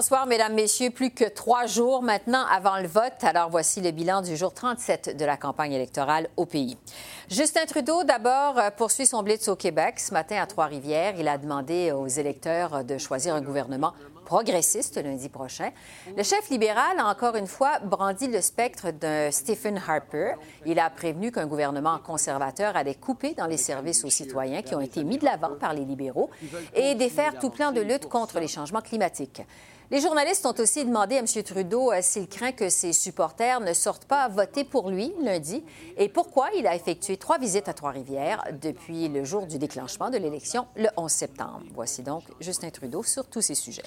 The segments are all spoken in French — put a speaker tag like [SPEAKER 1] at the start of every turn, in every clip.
[SPEAKER 1] Bonsoir, Mesdames, Messieurs. Plus que trois jours maintenant avant le vote. Alors, voici le bilan du jour 37 de la campagne électorale au pays. Justin Trudeau, d'abord, euh, poursuit son blitz au Québec. Ce matin, à Trois-Rivières, il a demandé aux électeurs de choisir un gouvernement progressiste lundi prochain. Le chef libéral a encore une fois brandi le spectre d'un Stephen Harper. Il a prévenu qu'un gouvernement conservateur allait couper dans les services aux citoyens qui ont été mis de l'avant par les libéraux et défaire tout plan de lutte contre les changements climatiques. Les journalistes ont aussi demandé à M. Trudeau euh, s'il craint que ses supporters ne sortent pas voter pour lui lundi et pourquoi il a effectué trois visites à Trois-Rivières depuis le jour du déclenchement de l'élection le 11 septembre. Voici donc Justin Trudeau sur tous ces sujets.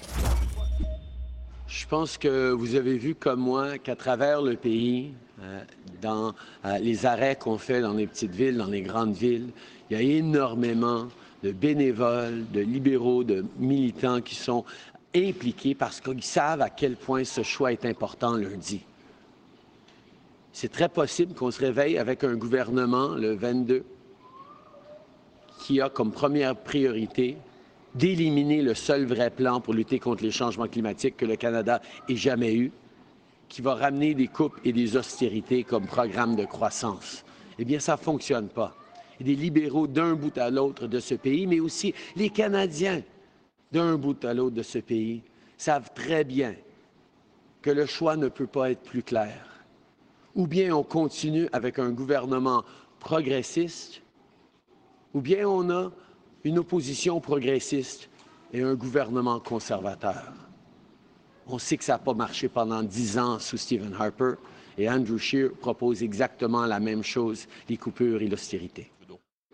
[SPEAKER 2] Je pense que vous avez vu comme moi qu'à travers le pays, euh, dans euh, les arrêts qu'on fait dans les petites villes, dans les grandes villes, il y a énormément de bénévoles, de libéraux, de militants qui sont impliqués parce qu'ils savent à quel point ce choix est important lundi. C'est très possible qu'on se réveille avec un gouvernement le 22 qui a comme première priorité d'éliminer le seul vrai plan pour lutter contre les changements climatiques que le Canada ait jamais eu, qui va ramener des coupes et des austérités comme programme de croissance. Eh bien, ça ne fonctionne pas. Des libéraux d'un bout à l'autre de ce pays, mais aussi les Canadiens d'un bout à l'autre de ce pays savent très bien que le choix ne peut pas être plus clair. Ou bien on continue avec un gouvernement progressiste, ou bien on a une opposition progressiste et un gouvernement conservateur. On sait que ça n'a pas marché pendant dix ans sous Stephen Harper et Andrew Scheer propose exactement la même chose, les coupures et l'austérité.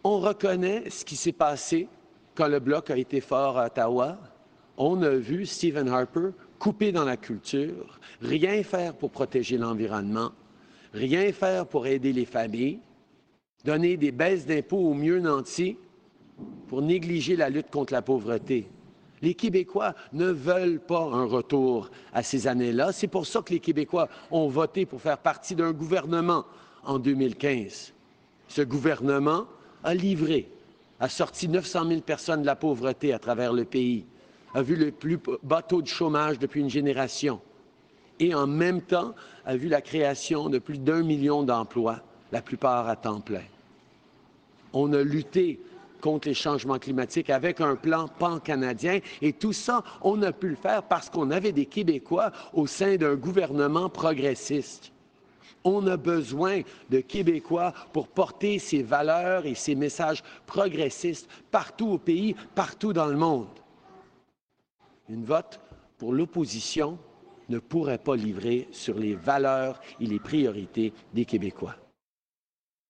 [SPEAKER 2] On reconnaît ce qui s'est passé quand le bloc a été fort à Ottawa, on a vu Stephen Harper couper dans la culture, rien faire pour protéger l'environnement, rien faire pour aider les familles, donner des baisses d'impôts aux mieux nantis pour négliger la lutte contre la pauvreté. Les Québécois ne veulent pas un retour à ces années-là. C'est pour ça que les Québécois ont voté pour faire partie d'un gouvernement en 2015. Ce gouvernement a livré a sorti 900 000 personnes de la pauvreté à travers le pays, a vu le plus bas taux de chômage depuis une génération et en même temps a vu la création de plus d'un million d'emplois, la plupart à temps plein. On a lutté contre les changements climatiques avec un plan pan-canadien et tout ça, on a pu le faire parce qu'on avait des Québécois au sein d'un gouvernement progressiste. On a besoin de Québécois pour porter ces valeurs et ces messages progressistes partout au pays, partout dans le monde. Une vote pour l'opposition ne pourrait pas livrer sur les valeurs et les priorités des Québécois.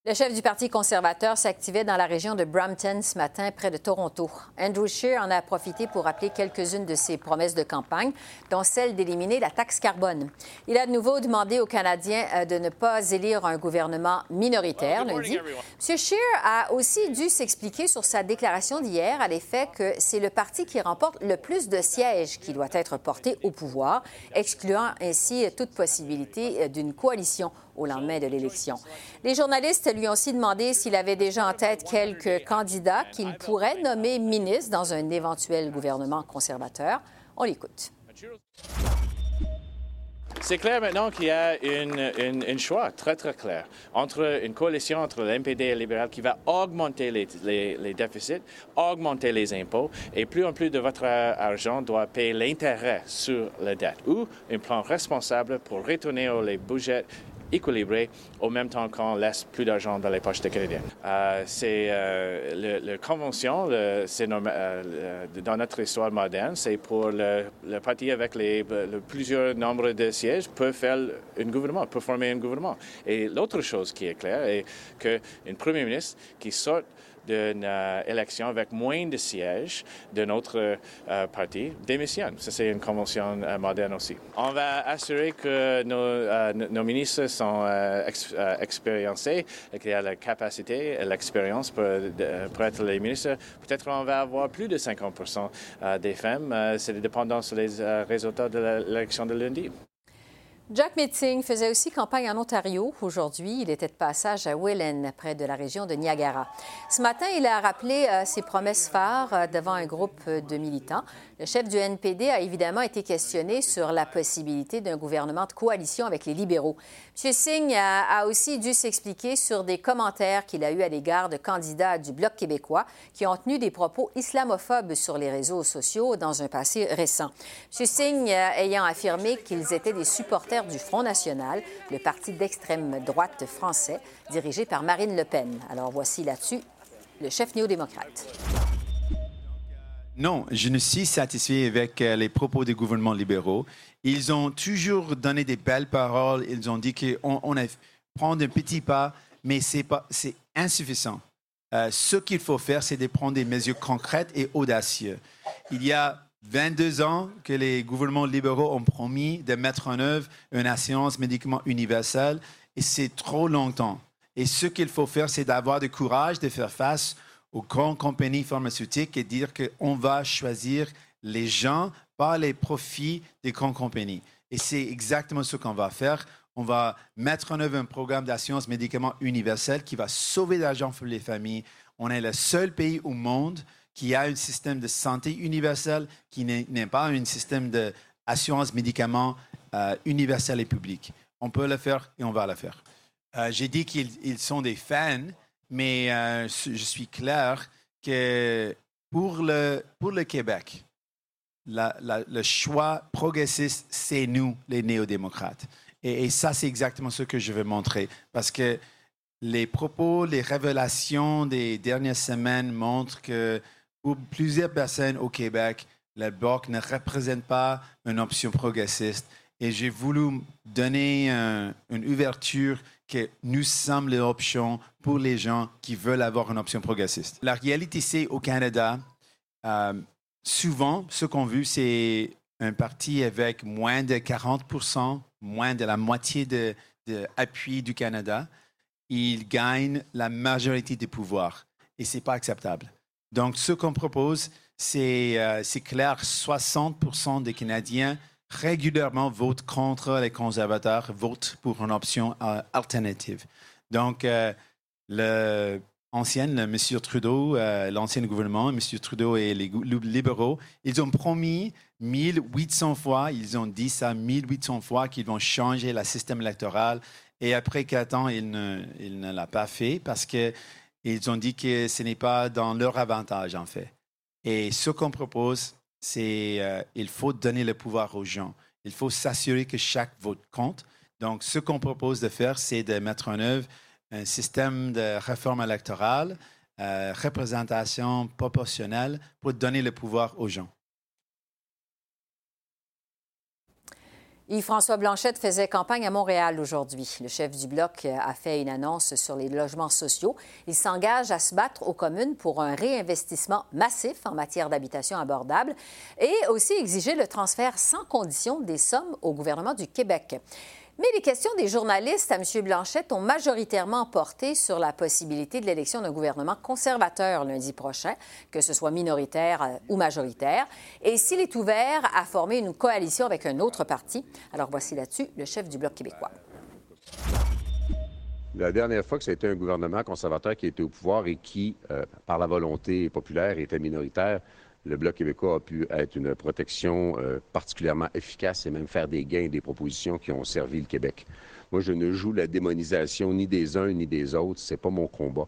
[SPEAKER 1] Le chef du Parti conservateur s'activait dans la région de Brampton ce matin, près de Toronto. Andrew Scheer en a profité pour rappeler quelques-unes de ses promesses de campagne, dont celle d'éliminer la taxe carbone. Il a de nouveau demandé aux Canadiens euh, de ne pas élire un gouvernement minoritaire lundi. M. Scheer a aussi dû s'expliquer sur sa déclaration d'hier à l'effet que c'est le parti qui remporte le plus de sièges qui doit être porté au pouvoir, excluant ainsi toute possibilité euh, d'une coalition au lendemain de l'élection. Les journalistes lui ont aussi demandé s'il avait déjà en tête quelques candidats qu'il pourrait nommer ministres dans un éventuel gouvernement conservateur. On l'écoute.
[SPEAKER 3] C'est clair maintenant qu'il y a un choix très, très clair entre une coalition entre l'NPD et le libéral qui va augmenter les, les, déficits, augmenter les impôts, et plus en plus de votre argent doit payer l'intérêt sur la dette, ou un plan responsable pour retourner aux budgets équilibré, au même temps qu'on laisse plus d'argent dans les poches des Canadiens. Euh, c'est euh, la convention, c'est euh, dans notre histoire moderne, c'est pour le, parti avec les, le plusieurs nombres de sièges peut faire un gouvernement, peut former un gouvernement. Et l'autre chose qui est claire est qu'un premier ministre qui sort d'une élection avec moins de sièges de notre parti démissionne. Ça, c'est une convention moderne aussi. On va assurer que nos, nos ministres sont expérimentés et qu'il y a la capacité et l'expérience pour, pour, être les ministres. Peut-être qu'on va avoir plus de 50 des femmes. C'est dépendant sur les résultats de l'élection de lundi.
[SPEAKER 1] Jack Metzing faisait aussi campagne en Ontario. Aujourd'hui, il était de passage à Welland, près de la région de Niagara. Ce matin, il a rappelé euh, ses promesses phares euh, devant un groupe de militants. Le chef du NPD a évidemment été questionné sur la possibilité d'un gouvernement de coalition avec les libéraux. M. Singh a, aussi dû s'expliquer sur des commentaires qu'il a eus à l'égard de candidats du Bloc québécois qui ont tenu des propos islamophobes sur les réseaux sociaux dans un passé récent. M. Singh euh, ayant affirmé qu'ils étaient des supporters du Front national, le parti d'extrême droite français, dirigé par Marine Le Pen. Alors voici là-dessus le chef néo-démocrate.
[SPEAKER 4] Non, je ne suis satisfait avec euh, les propos des gouvernements libéraux. Ils ont toujours donné des belles paroles. Ils ont dit qu'on on prend un petit pas, mais c'est insuffisant. Euh, ce qu'il faut faire, c'est de prendre des mesures concrètes et audacieuses. Il y a 22 ans que les gouvernements libéraux ont promis de mettre en œuvre une assurance médicament universelle et c'est trop longtemps. Et ce qu'il faut faire, c'est d'avoir le courage de faire face aux grandes compagnies pharmaceutiques et dire qu'on va choisir les gens par les profits des grandes compagnies. Et c'est exactement ce qu'on va faire. On va mettre en œuvre un programme d'assurance médicament universel qui va sauver l'argent pour les familles. On est le seul pays au monde qui a un système de santé universel, qui n'est pas un système d'assurance médicaments euh, universel et public. On peut le faire et on va le faire. Euh, j'ai dit qu'ils sont des fans, mais euh, je suis clair que pour le, pour le Québec, le choix progressiste, c'est nous, les néo-démocrates. Et, ça, c'est exactement ce que je veux montrer. Parce que les propos, les révélations des dernières semaines montrent que pour plusieurs personnes au Québec, le Bloc ne représente pas une option progressiste. Et j'ai voulu donner une ouverture que nous sommes l'option pour les gens qui veulent avoir une option progressiste. La réalité, c'est au Canada, euh, souvent, ce qu'on veut, c'est un parti avec moins de 40% moins de la moitié de, de du Canada. Il gagne la majorité des pouvoirs. Et ce n'est pas acceptable. Donc, ce qu'on propose, c'est euh, clair, 60% des Canadiens régulièrement votent contre les conservateurs, votent pour une option euh, alternative. Donc, euh, M. Trudeau, l'ancien gouvernement, M. Trudeau et les libéraux, ils ont promis 1800 fois, ils ont dit ça 1800 fois qu'ils vont changer le système électoral. Et après quatre ans, ils ne, ils ne l'ont pas fait parce que ils ont dit que ce n'est pas dans leur avantage, en fait. Et ce qu'on propose, c'est euh, faut donner le pouvoir aux gens. Il faut s'assurer que chaque vote compte. Donc, ce qu'on propose de faire, c'est de mettre en œuvre un système de réforme électorale, euh, représentation proportionnelle pour donner le pouvoir aux gens.
[SPEAKER 1] Yves-François Blanchette faisait campagne à Montréal aujourd'hui. Le chef du Bloc a fait une annonce sur les logements sociaux. Il s'engage à se battre aux communes pour un réinvestissement massif en matière d'habitation abordable et aussi exiger le transfert sans condition des sommes au gouvernement du Québec. Mais les questions des journalistes à M. Blanchette ont majoritairement porté sur la possibilité de l'élection d'un gouvernement conservateur lundi prochain, que ce soit minoritaire euh, ou majoritaire, et s'il est ouvert à former une coalition avec un autre parti. Alors voici là-dessus le chef du Bloc québécois.
[SPEAKER 5] La dernière fois que ça a été un gouvernement conservateur qui était au pouvoir et qui, euh, par la volonté populaire, était minoritaire, le Bloc québécois a pu être une protection euh, particulièrement efficace et même faire des gains des propositions qui ont servi le Québec. Moi, je ne joue la démonisation ni des uns ni des autres. C'est pas mon combat.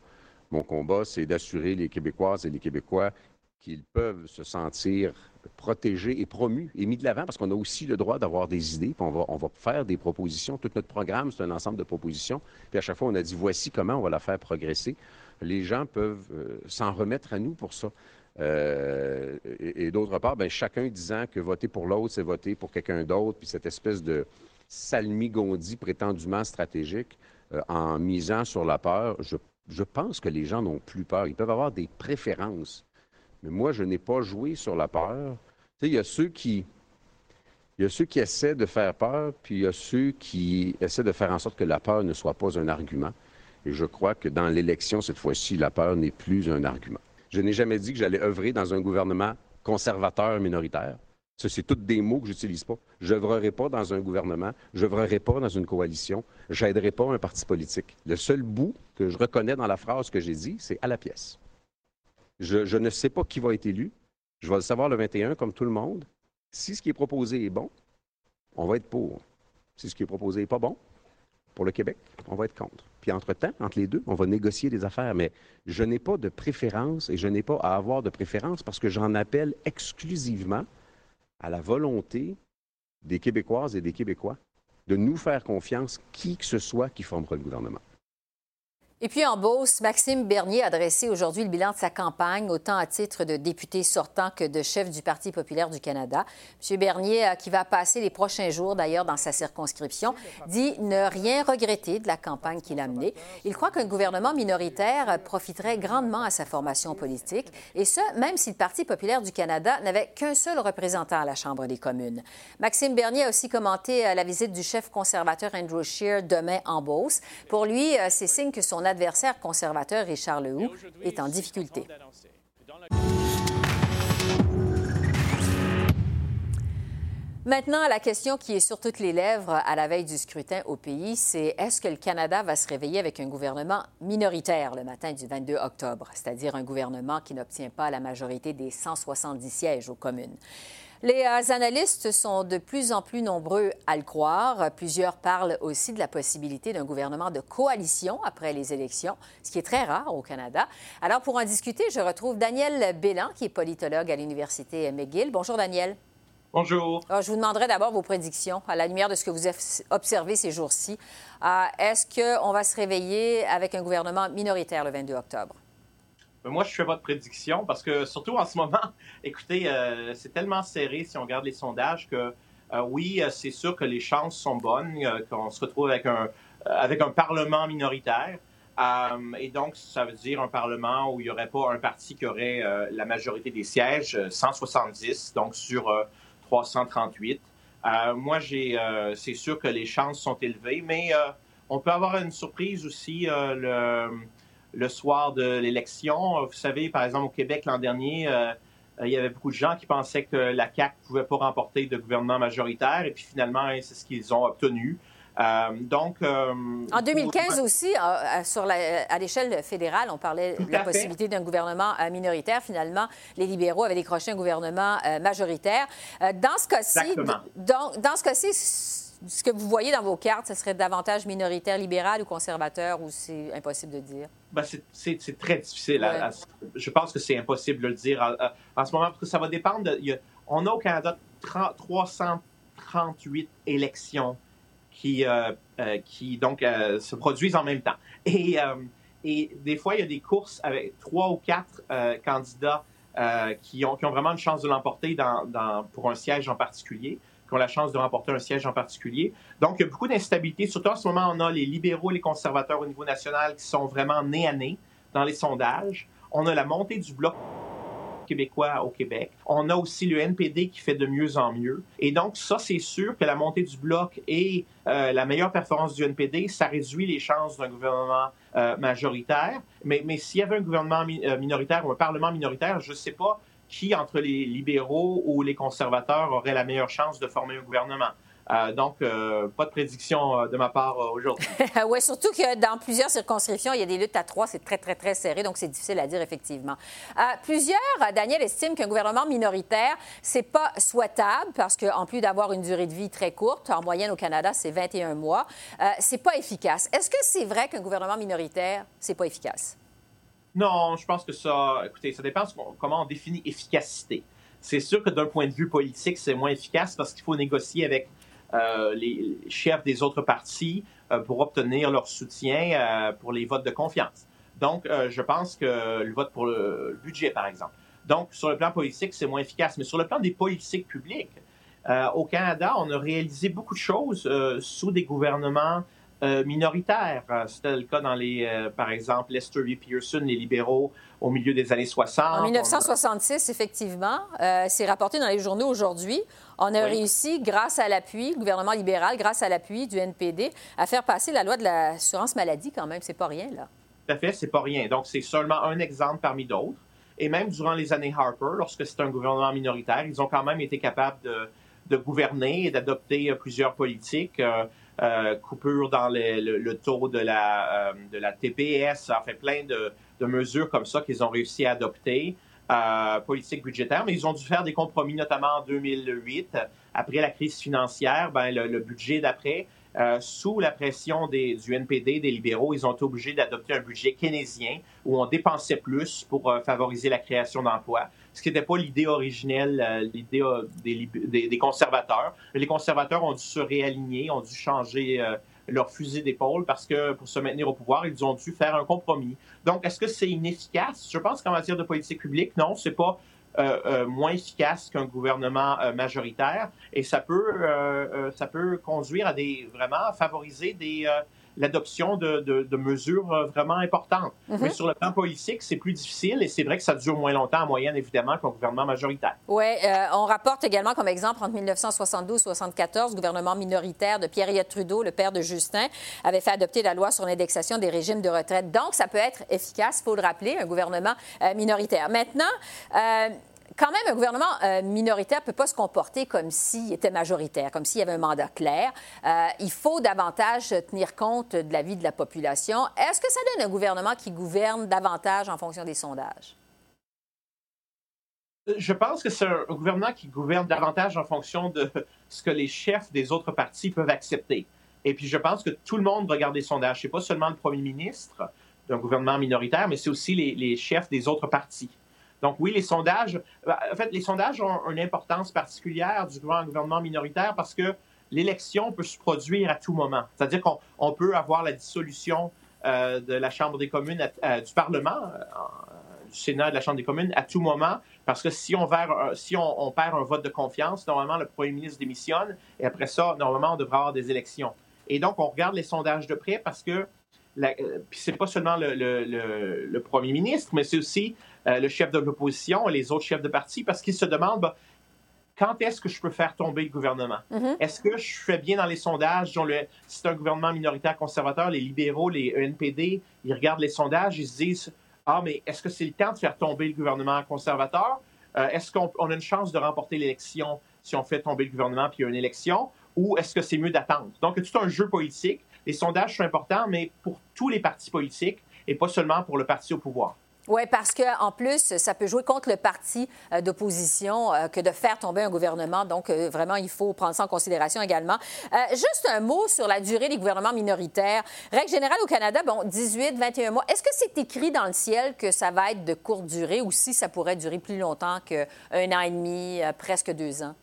[SPEAKER 5] Mon combat, c'est d'assurer les Québécoises et les Québécois qu'ils peuvent se sentir protégés et promus et mis de l'avant parce qu'on a aussi le droit d'avoir des idées. on va, on va faire des propositions. Tout notre programme, c'est un ensemble de propositions. Puis à chaque fois, on a dit voici comment on va la faire progresser. Les gens peuvent euh, s'en remettre à nous pour ça. Euh, et, d'autre part, ben, chacun disant que voter pour l'autre, c'est voter pour quelqu'un d'autre, puis cette espèce de salmigondie prétendument stratégique, euh, en misant sur la peur, je pense que les gens n'ont plus peur. Ils peuvent avoir des préférences. Mais moi, je n'ai pas joué sur la peur. Il y a ceux qui essaient de faire peur, puis il y a ceux qui essaient de faire en sorte que la peur ne soit pas un argument. Et je crois que dans l'élection, cette fois-ci, la peur n'est plus un argument. Je n'ai jamais dit que j'allais œuvrer dans un gouvernement conservateur minoritaire. Ce, c'est tous des mots que j'utilise pas. Je n'œuvrerai pas dans un gouvernement, je n'œuvrerai pas dans une coalition, j'aiderai pas un parti politique. Le seul bout que je reconnais dans la phrase que j'ai dit, c'est à la pièce. Je, je, ne sais pas qui va être élu. Je vais le savoir le 21 comme tout le monde. Si ce qui est proposé est bon, on va être pour. Si ce qui est proposé n'est pas bon, pour le Québec, on va être contre. Puis entre-temps, entre les deux, on va négocier des affaires. Mais je n'ai pas de préférence et je n'ai pas à avoir de préférence parce que j'en appelle exclusivement à la volonté des Québécoises et des Québécois de nous faire confiance, qui que ce soit qui formera le gouvernement.
[SPEAKER 1] Et puis en Beauce, Maxime Bernier a dressé aujourd'hui le bilan de sa campagne, autant à titre de député sortant que de chef du Parti populaire du Canada. M. Bernier, euh, qui va passer les prochains jours d'ailleurs dans sa circonscription, dit ne rien regretter de la campagne qu'il a menée. Il croit qu'un gouvernement minoritaire profiterait grandement à sa formation politique, et ce, même si le Parti populaire du Canada n'avait qu'un seul représentant à la Chambre des communes. Maxime Bernier a aussi commenté euh, la visite du chef conservateur Andrew Scheer demain en Beauce. Pour lui, euh, c'est signe que son adversaire conservateur Richard Lehoux est en difficulté. Maintenant, la question qui est sur toutes les lèvres à la veille du scrutin au pays, c'est est-ce que le Canada va se réveiller avec un gouvernement minoritaire le matin du 22 octobre, c'est-à-dire un gouvernement qui n'obtient pas la majorité des 170 sièges aux communes? Les euh, analystes sont de plus en plus nombreux à le croire. Plusieurs parlent aussi de la possibilité d'un gouvernement de coalition après les élections, ce qui est très rare au Canada. Alors, pour en discuter, je retrouve Daniel Bélan, qui est politologue à l'Université McGill. Bonjour, Daniel.
[SPEAKER 6] Bonjour.
[SPEAKER 1] Alors, je vous demanderai d'abord vos prédictions à la lumière de ce que vous avez observé ces jours-ci. Euh, Est-ce qu'on va se réveiller avec un gouvernement minoritaire le 22 octobre?
[SPEAKER 6] Moi, je fais votre prédiction parce que, surtout en ce moment, écoutez, euh, c'est tellement serré si on regarde les sondages que, euh, oui, c'est sûr que les chances sont bonnes, euh, qu'on se retrouve avec un, avec un Parlement minoritaire. et donc, ça veut dire un Parlement où il n'y aurait pas un parti qui aurait la majorité des sièges, 170, donc sur 338. moi, j'ai, c'est sûr que les chances sont élevées, mais on peut avoir une surprise aussi. le le soir de l'élection. Vous savez, par exemple, au Québec l'an dernier, euh, il y avait beaucoup de gens qui pensaient que la CAQ ne pouvait pas remporter de gouvernement majoritaire, et puis finalement, c'est ce qu'ils ont obtenu. Euh, donc,
[SPEAKER 1] euh, en 2015 aussi, sur à l'échelle fédérale, on parlait de la possibilité d'un gouvernement minoritaire. Finalement, les libéraux avaient décroché un gouvernement majoritaire. dans ce cas-ci, dans, dans ce cas-ci, ce que vous voyez dans vos cartes, ce serait davantage minoritaire, libéral ou conservateur, ou c'est impossible de dire?
[SPEAKER 6] Ben, c'est très difficile. je pense que c'est impossible de le dire en, ce moment, parce que ça va dépendre. De, on a au Canada 338 élections qui, euh, euh, qui donc, euh, se produisent en même temps. Et, et des fois, il y a des courses avec trois ou quatre candidats qui, ont, qui ont vraiment une chance de l'emporter dans, dans, pour un siège en particulier qui ont la chance de remporter un siège en particulier. Donc, il y a beaucoup d'instabilité. Surtout en ce moment, on a les libéraux les conservateurs au niveau national qui sont vraiment nez à nez dans les sondages. On a la montée du bloc québécois au Québec. On a aussi le NPD qui fait de mieux en mieux. Et donc, ça, c'est sûr que la montée du bloc et euh, la meilleure performance du NPD, ça réduit les chances d'un gouvernement euh, majoritaire. Mais, mais s'il y avait un gouvernement euh, minoritaire ou un parlement minoritaire, je ne sais pas qui, entre les libéraux ou les conservateurs, aurait la meilleure chance de former un gouvernement. Euh, donc, euh, pas de prédiction euh, de ma part aujourd'hui.
[SPEAKER 1] oui, surtout que dans plusieurs circonscriptions, il y a des luttes à trois. C'est très, très, très serré, donc c'est difficile à dire, effectivement. plusieurs, Daniel, estiment qu'un gouvernement minoritaire, c'est pas souhaitable parce qu'en plus d'avoir une durée de vie très courte, en moyenne au Canada, c'est 21 mois, c'est pas efficace. Est-ce que c'est vrai qu'un gouvernement minoritaire, c'est pas efficace?
[SPEAKER 6] Non, je pense que ça, écoutez, ça dépend de comment on définit efficacité. C'est sûr que d'un point de vue politique, c'est moins efficace parce qu'il faut négocier avec euh, les chefs des autres partis euh, pour obtenir leur soutien euh, pour les votes de confiance. Donc, je pense que le vote pour le, budget, par exemple. Donc, sur le plan politique, c'est moins efficace. Mais sur le plan des politiques publiques, au Canada, on a réalisé beaucoup de choses sous des gouvernements minoritaires. C'était le cas dans les, par exemple, Lester V. Pearson, les libéraux au milieu des années 60.
[SPEAKER 1] En 1966, effectivement, c'est rapporté dans les journaux aujourd'hui. On a réussi, grâce à l'appui, le gouvernement libéral, grâce à l'appui du NPD, à faire passer la loi de l'assurance maladie quand même. C'est pas rien, là.
[SPEAKER 6] Tout à fait, c'est pas rien. Donc, c'est seulement un exemple parmi d'autres. Et même durant les années Harper, lorsque c'était un gouvernement minoritaire, ils ont quand même été capables de, gouverner et d'adopter plusieurs politiques. Euh, coupure dans le, taux de la, euh, de la TPS, fait plein de, mesures comme ça qu'ils ont réussi à adopter. Euh, politique budgétaire, mais ils ont dû faire des compromis, notamment en 2008. Après la crise financière, ben, le, budget d'après, euh, sous la pression des, du NPD, des libéraux, ils ont été obligés d'adopter un budget keynésien où on dépensait plus pour favoriser la création d'emplois, ce qui n'était pas l'idée originelle, l'idée des, des, conservateurs. Les conservateurs ont dû se réaligner, ont dû changer leur fusil d'épaule parce que pour se maintenir au pouvoir, ils ont dû faire un compromis. Donc, est-ce que c'est inefficace? Je pense qu'en matière de politique publique, non, c'est pas euh, euh, moins efficace qu'un gouvernement euh, majoritaire et ça peut, ça peut conduire à des vraiment favoriser des l'adoption de, mesures euh, vraiment importantes. Mhm. Mais sur le plan politique, c'est plus difficile et c'est vrai que ça dure moins longtemps en moyenne, évidemment, qu'un gouvernement majoritaire.
[SPEAKER 1] Oui, euh, on rapporte également comme exemple entre 1972 et 1974, le gouvernement minoritaire de Pierre Trudeau, le père de Justin, avait fait adopter la loi sur l'indexation des régimes de retraite. Donc, ça peut être efficace, il faut le rappeler, un gouvernement euh, minoritaire. Maintenant, quand même, un gouvernement euh, minoritaire ne peut pas se comporter comme s'il était majoritaire, comme s'il y avait un mandat clair. Euh, il faut davantage tenir compte de la vie de la population. Est-ce que ça donne un gouvernement qui gouverne davantage en fonction des sondages?
[SPEAKER 6] Je pense que c'est un gouvernement qui gouverne davantage en fonction de ce que les chefs des autres partis peuvent accepter. Et puis, je pense que tout le monde regarde les sondages. Ce n'est pas seulement le premier ministre d'un gouvernement minoritaire, mais c'est aussi les chefs des autres partis. Donc oui, les sondages, euh, en fait, les sondages ont une importance particulière du gouvernement minoritaire parce que l'élection peut se produire à tout moment. C'est-à-dire qu'on peut avoir la dissolution euh, de la Chambre des communes, euh, du Parlement, du Sénat et de la Chambre des communes à tout moment, parce que si on, si on, perd un vote de confiance, normalement, le premier ministre démissionne, et après ça, normalement, on devrait avoir des élections. Et donc, on regarde les sondages de près parce que ce c'est pas seulement le, le, premier ministre, mais c'est aussi euh, le chef de l'opposition et les autres chefs de parti parce qu'ils se demandent bah, quand est-ce que je peux faire tomber le gouvernement? Mm-hmm. Est-ce que je fais bien dans les sondages? Le, c'est un gouvernement minoritaire conservateur, les libéraux, les NPD, ils regardent les sondages, ils se disent Ah, mais est-ce que c'est le temps de faire tomber le gouvernement conservateur? Euh, est-ce qu'on a une chance de remporter l'élection si on fait tomber le gouvernement puis il y a une élection? Ou est-ce que c'est mieux d'attendre? Donc, c'est tout un jeu politique. Les sondages sont importants, mais pour tous les partis politiques et pas seulement pour le parti au pouvoir.
[SPEAKER 1] Oui, parce qu'en plus, ça peut jouer contre le parti euh, d'opposition euh, que de faire tomber un gouvernement. Donc, euh, vraiment, il faut prendre ça en considération également. juste un mot sur la durée des gouvernements minoritaires. Règle générale au Canada, bon, 18, 21 mois. Est-ce que c'est écrit dans le ciel que ça va être de courte durée ou si ça pourrait durer plus longtemps qu'un an et demi, presque deux ans?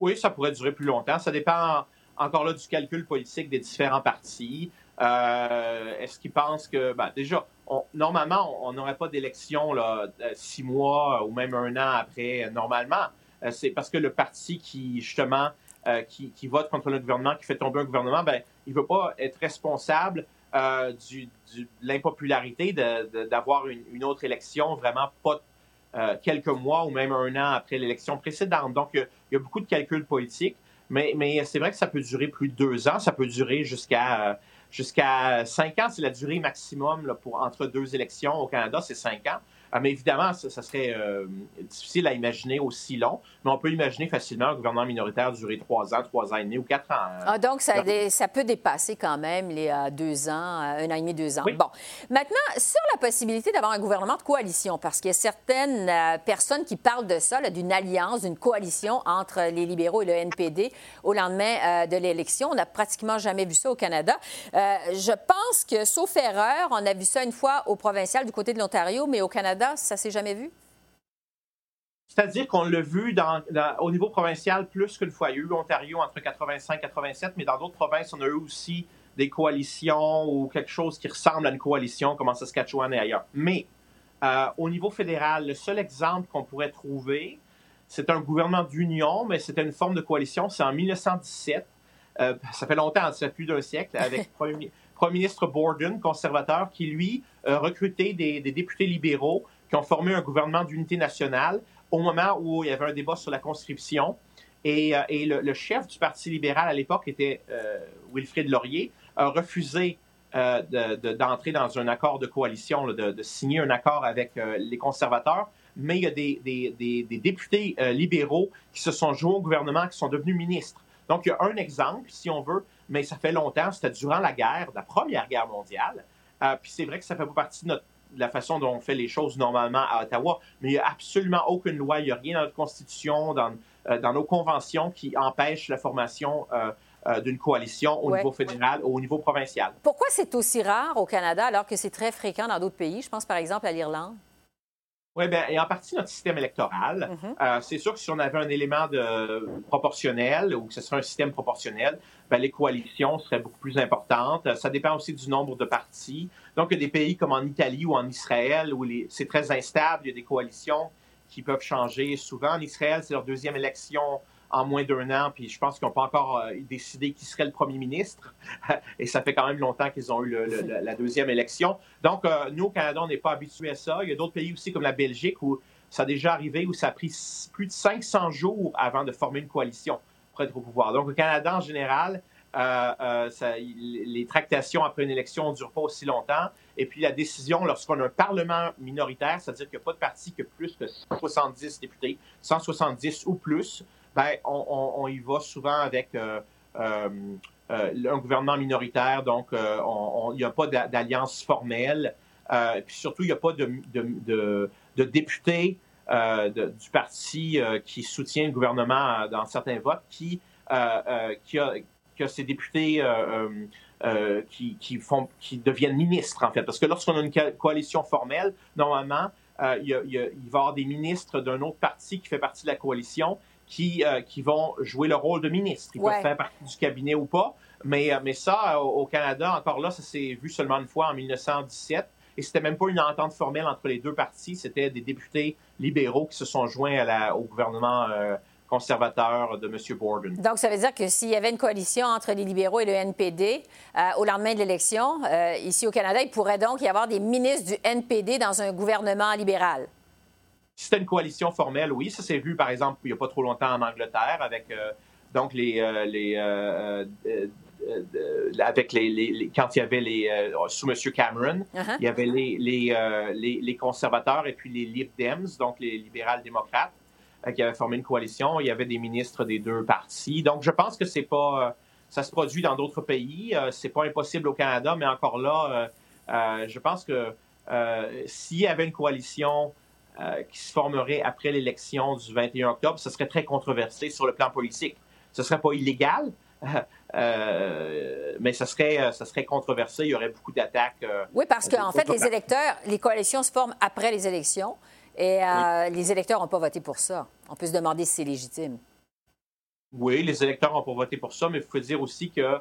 [SPEAKER 6] Oui, ça pourrait durer plus longtemps. Ça dépend encore là du calcul politique des différents partis. Est-ce qu'ils pensent que, ben, déjà, normalement, on n'aurait pas d'élection euh, six mois ou même un an après, euh, normalement. Euh, c'est parce que le parti qui, justement, qui, vote contre le gouvernement, qui fait tomber un gouvernement, ben, il ne veut pas être responsable de l'impopularité d'avoir une, autre élection vraiment pas quelques mois ou même un an après l'élection précédente. Donc, il y, a beaucoup de calculs politiques, mais, c'est vrai que ça peut durer plus de deux ans, ça peut durer jusqu'à jusqu'à cinq ans, c'est la durée maximum pour entre deux élections au Canada, c'est cinq ans. Ah, mais évidemment, ça, serait euh, difficile à imaginer aussi long, mais on peut imaginer facilement un gouvernement minoritaire durer trois ans, trois ans et demi ou quatre ans. Hein.
[SPEAKER 1] Ah, donc, ça, ça, peut dépasser quand même les euh, deux ans, euh, un an et demi, deux ans. Bon. Maintenant, sur la possibilité d'avoir un gouvernement de coalition, parce qu'il y a certaines personnes qui parlent de ça, d'une alliance, d'une coalition entre les libéraux et le NPD au lendemain de l'élection. On n'a pratiquement jamais vu ça au Canada. je pense que, sauf erreur, on a vu ça une fois au provincial du côté de l'Ontario, mais au Canada, ça s'est jamais vu?
[SPEAKER 6] C'est-à-dire qu'on l'a vu dans, au niveau provincial plus qu'une fois. Il y a eu Ontario entre 85 et 87, mais dans d'autres provinces, on a eu aussi des coalitions ou quelque chose qui ressemble à une coalition, comme en Saskatchewan et ailleurs. Mais euh, au niveau fédéral, le seul exemple qu'on pourrait trouver, c'est un gouvernement d'union, mais c'était une forme de coalition. C'est en 1917. ça fait longtemps, ça fait plus d'un siècle, avec Premier, ministre Borden, conservateur, qui, lui, a recruté des, députés libéraux qui ont formé un gouvernement d'unité nationale au moment où il y avait un débat sur la conscription. Et, le, chef du Parti libéral à l'époque était Wilfrid Laurier, a refusé d'entrer dans un accord de coalition, de, signer un accord avec les conservateurs mais il y a des, députés euh, libéraux qui se sont joués au gouvernement, qui sont devenus ministres. Donc, il y a un exemple, si on veut, mais ça fait longtemps, c'était durant la guerre, la Première Guerre mondiale. Euh, puis c'est vrai que ça fait pas partie de, la façon dont on fait les choses normalement à Ottawa, mais il n'y a absolument aucune loi, il n'y a rien dans notre Constitution, dans, euh, dans nos conventions qui empêche la formation d'une coalition au niveau fédéral ou au niveau provincial.
[SPEAKER 1] Pourquoi c'est aussi rare au Canada alors que c'est très fréquent dans d'autres pays? Je pense par exemple à l'Irlande.
[SPEAKER 6] Oui, bien, et en partie notre système électoral. Mhm. Euh, c'est sûr que si on avait un élément de proportionnel ou que ce serait un système proportionnel, ben, les coalitions seraient beaucoup plus importantes. Ça dépend aussi du nombre de partis. Donc, il y a des pays comme en Italie ou en Israël où c'est très instable. Il y a des coalitions qui peuvent changer. Souvent, en Israël, c'est leur deuxième élection en moins d'un an, puis je pense qu'ils n'ont pas encore euh, décidé qui serait le premier ministre. Et ça fait quand même longtemps qu'ils ont eu la deuxième élection. Donc, euh, nous, au Canada, on n'est pas habitués à ça. Il y a d'autres pays aussi, comme la Belgique, où ça a déjà arrivé, où ça a pris plus de 500 jours avant de former une coalition pour être au pouvoir. Donc, au Canada, en général, euh, les tractations après une élection ne durent pas aussi longtemps. Et puis la décision, lorsqu'on a un Parlement minoritaire, c'est-à-dire qu'il n'y a pas de parti qui a plus de 170 députés, 170 ou plus, ben, on, y va souvent avec euh, euh, euh, un gouvernement minoritaire, donc il n'y a pas d'alliance formelle. puis surtout, il n'y a pas de, de, députés du parti qui soutient le gouvernement dans certains votes qui, qui, a, ces députés qui, qui deviennent ministres, en fait. Parce que lorsqu'on a une coalition formelle, normalement, il, il, va y avoir des ministres d'un autre parti qui fait partie de la coalition qui, euh, qui vont jouer le rôle de ministre. Ils peuvent faire partie du cabinet ou pas. Mais, euh, mais ça, euh, au Canada, encore là, ça s'est vu seulement une fois en 1917. Et c'était même pas une entente formelle entre les deux partis. C'était des députés libéraux qui se sont joints à la, au gouvernement conservateur de M. Borden.
[SPEAKER 1] Donc, ça veut dire que s'il y avait une coalition entre les libéraux et le NPD au lendemain de l'élection, ici au Canada, il pourrait donc y avoir des ministres du NPD dans un gouvernement libéral.
[SPEAKER 6] Si c'était une coalition formelle, oui. Ça s'est vu, par exemple, il n'y a pas trop longtemps en Angleterre avec euh, donc les, euh, les euh, avec les, quand il y avait les sous M. Cameron, uh-huh. il y avait les, les, les, conservateurs et puis les Lib Dems, donc les libérales démocrates, qui avaient formé une coalition. Il y avait des ministres des deux partis. Donc je pense que c'est pas ça se produit dans d'autres pays. c'est pas impossible au Canada, mais encore là, je pense que s'il y avait une coalition euh, qui se formerait après l'élection du 21 octobre, ce serait très controversé sur le plan politique. Ce ne serait pas illégal, euh, mais ce serait, ça serait controversé. Il y aurait beaucoup d'attaques. Euh,
[SPEAKER 1] oui, parce qu'en fait, les électeurs, les coalitions se forment après les élections et les électeurs n'ont pas voté pour ça. On peut se demander si c'est légitime.
[SPEAKER 6] Oui, les électeurs n'ont pas voté pour ça, mais il faut dire aussi que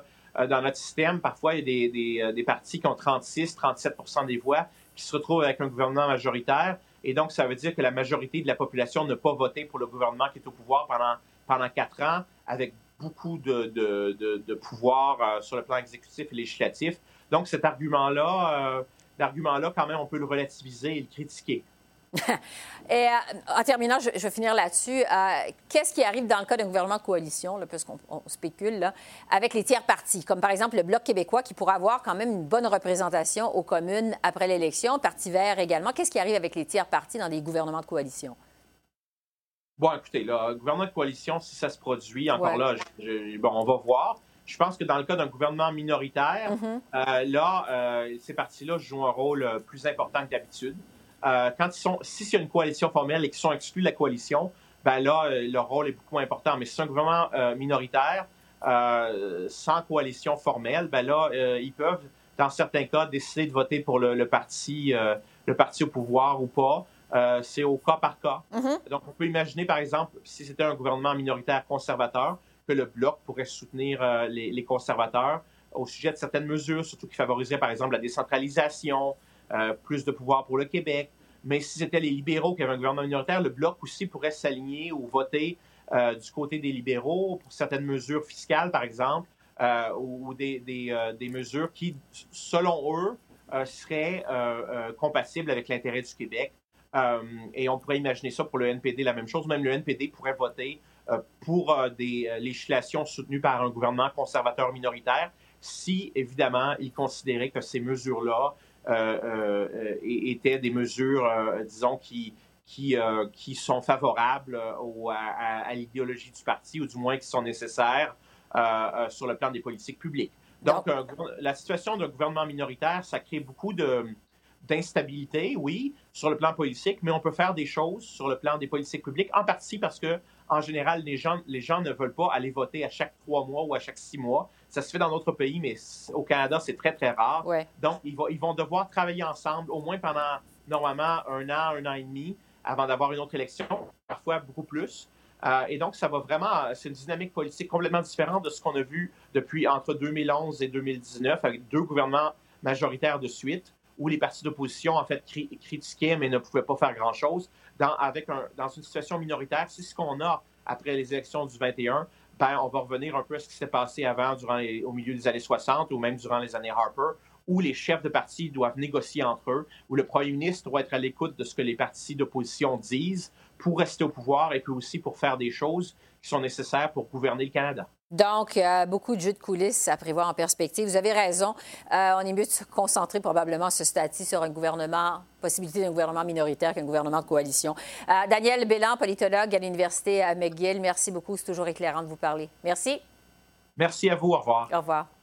[SPEAKER 6] dans notre système, parfois, il y a des, des partis qui ont 36, 37% des voix qui se retrouvent avec un gouvernement majoritaire et donc, ça veut dire que la majorité de la population n'a pas voté pour le gouvernement qui est au pouvoir pendant, pendant quatre ans, avec beaucoup de, de, de, pouvoir euh, sur le plan exécutif et législatif. Donc, cet argument-là, euh, l'argument-là, quand même, on peut le relativiser et le critiquer.
[SPEAKER 1] Et euh, en terminant, je, vais finir là-dessus. Euh, qu'est-ce qui arrive dans le cas d'un gouvernement de coalition, puisqu'on spécule, là, avec les tiers partis, comme par exemple le Bloc québécois, qui pourra avoir quand même une bonne représentation aux communes après l'élection, Parti vert également. Qu'est-ce qui arrive avec les tiers partis dans des gouvernements de coalition?
[SPEAKER 6] Bon, écoutez, le gouvernement de coalition, si ça se produit, encore là, bon, on va voir. Je pense que dans le cas d'un gouvernement minoritaire, mm-hmm. euh, là, ces partis-là jouent un rôle plus important que d'habitude. Euh, quand ils sont, si c'est une coalition formelle et qu'ils sont exclus de la coalition, ben là, euh, leur rôle est beaucoup moins important. Mais si c'est un gouvernement euh, minoritaire, sans coalition formelle, ben là, ils peuvent, dans certains cas, décider de voter pour le, parti, le parti au pouvoir ou pas. c'est au cas par cas. Mm-hmm. Donc, on peut imaginer, par exemple, si c'était un gouvernement minoritaire conservateur, que le bloc pourrait soutenir les, les, conservateurs au sujet de certaines mesures, surtout qui favoriseraient, par exemple, la décentralisation, euh, plus de pouvoir pour le Québec. Mais si c'était les libéraux qui avaient un gouvernement minoritaire, le Bloc aussi pourrait s'aligner ou voter euh, du côté des libéraux pour certaines mesures fiscales, par exemple, ou des, mesures qui, selon eux, seraient compatibles avec l'intérêt du Québec. et on pourrait imaginer ça pour le NPD, la même chose. Même le NPD pourrait voter pour des législations soutenues par un gouvernement conservateur minoritaire si, évidemment, il considérait que ces mesures-là euh, euh, étaient des mesures, euh, disons, qui, qui, qui sont favorables à, l'idéologie du parti, ou du moins qui sont nécessaires sur le plan des politiques publiques. Donc, la situation d'un gouvernement minoritaire, ça crée beaucoup de, d'instabilité, oui, sur le plan politique, mais on peut faire des choses sur le plan des politiques publiques, en partie parce que, en général, les gens, les gens ne veulent pas aller voter à chaque trois mois ou à chaque six mois. Ça se fait dans d'autres pays, mais au Canada, c'est très, très rare. Donc, ils, vont, ils vont devoir travailler ensemble au moins pendant, normalement, un an, un an et demi avant d'avoir une autre élection, parfois beaucoup plus. Euh, et donc, ça va vraiment, c'est une dynamique politique complètement différente de ce qu'on a vu depuis entre 2011 et 2019 avec deux gouvernements majoritaires de suite où les partis d'opposition, en fait, critiquaient, mais ne pouvaient pas faire grand-chose. Dans, avec un, dans une situation minoritaire, c'est ce qu'on a après les élections du 21. Ben, on va revenir un peu à ce qui s'est passé avant, durant au milieu des années 60 ou même durant les années Harper, où les chefs de parti doivent négocier entre eux, où le premier ministre doit être à l'écoute de ce que les partis d'opposition disent pour rester au pouvoir et puis aussi pour faire des choses qui sont nécessaires pour gouverner le Canada.
[SPEAKER 1] Donc, euh, beaucoup de jeux de coulisses à prévoir en perspective. Vous avez raison. Euh, on est mieux de se concentrer probablement ce stade sur un gouvernement, possibilité d'un gouvernement minoritaire qu'un gouvernement de coalition. Euh, Daniel Bélan, politologue à l'Université McGill, merci beaucoup. C'est toujours éclairant de vous parler. Merci.
[SPEAKER 6] Merci à vous. Au revoir.
[SPEAKER 1] Au revoir.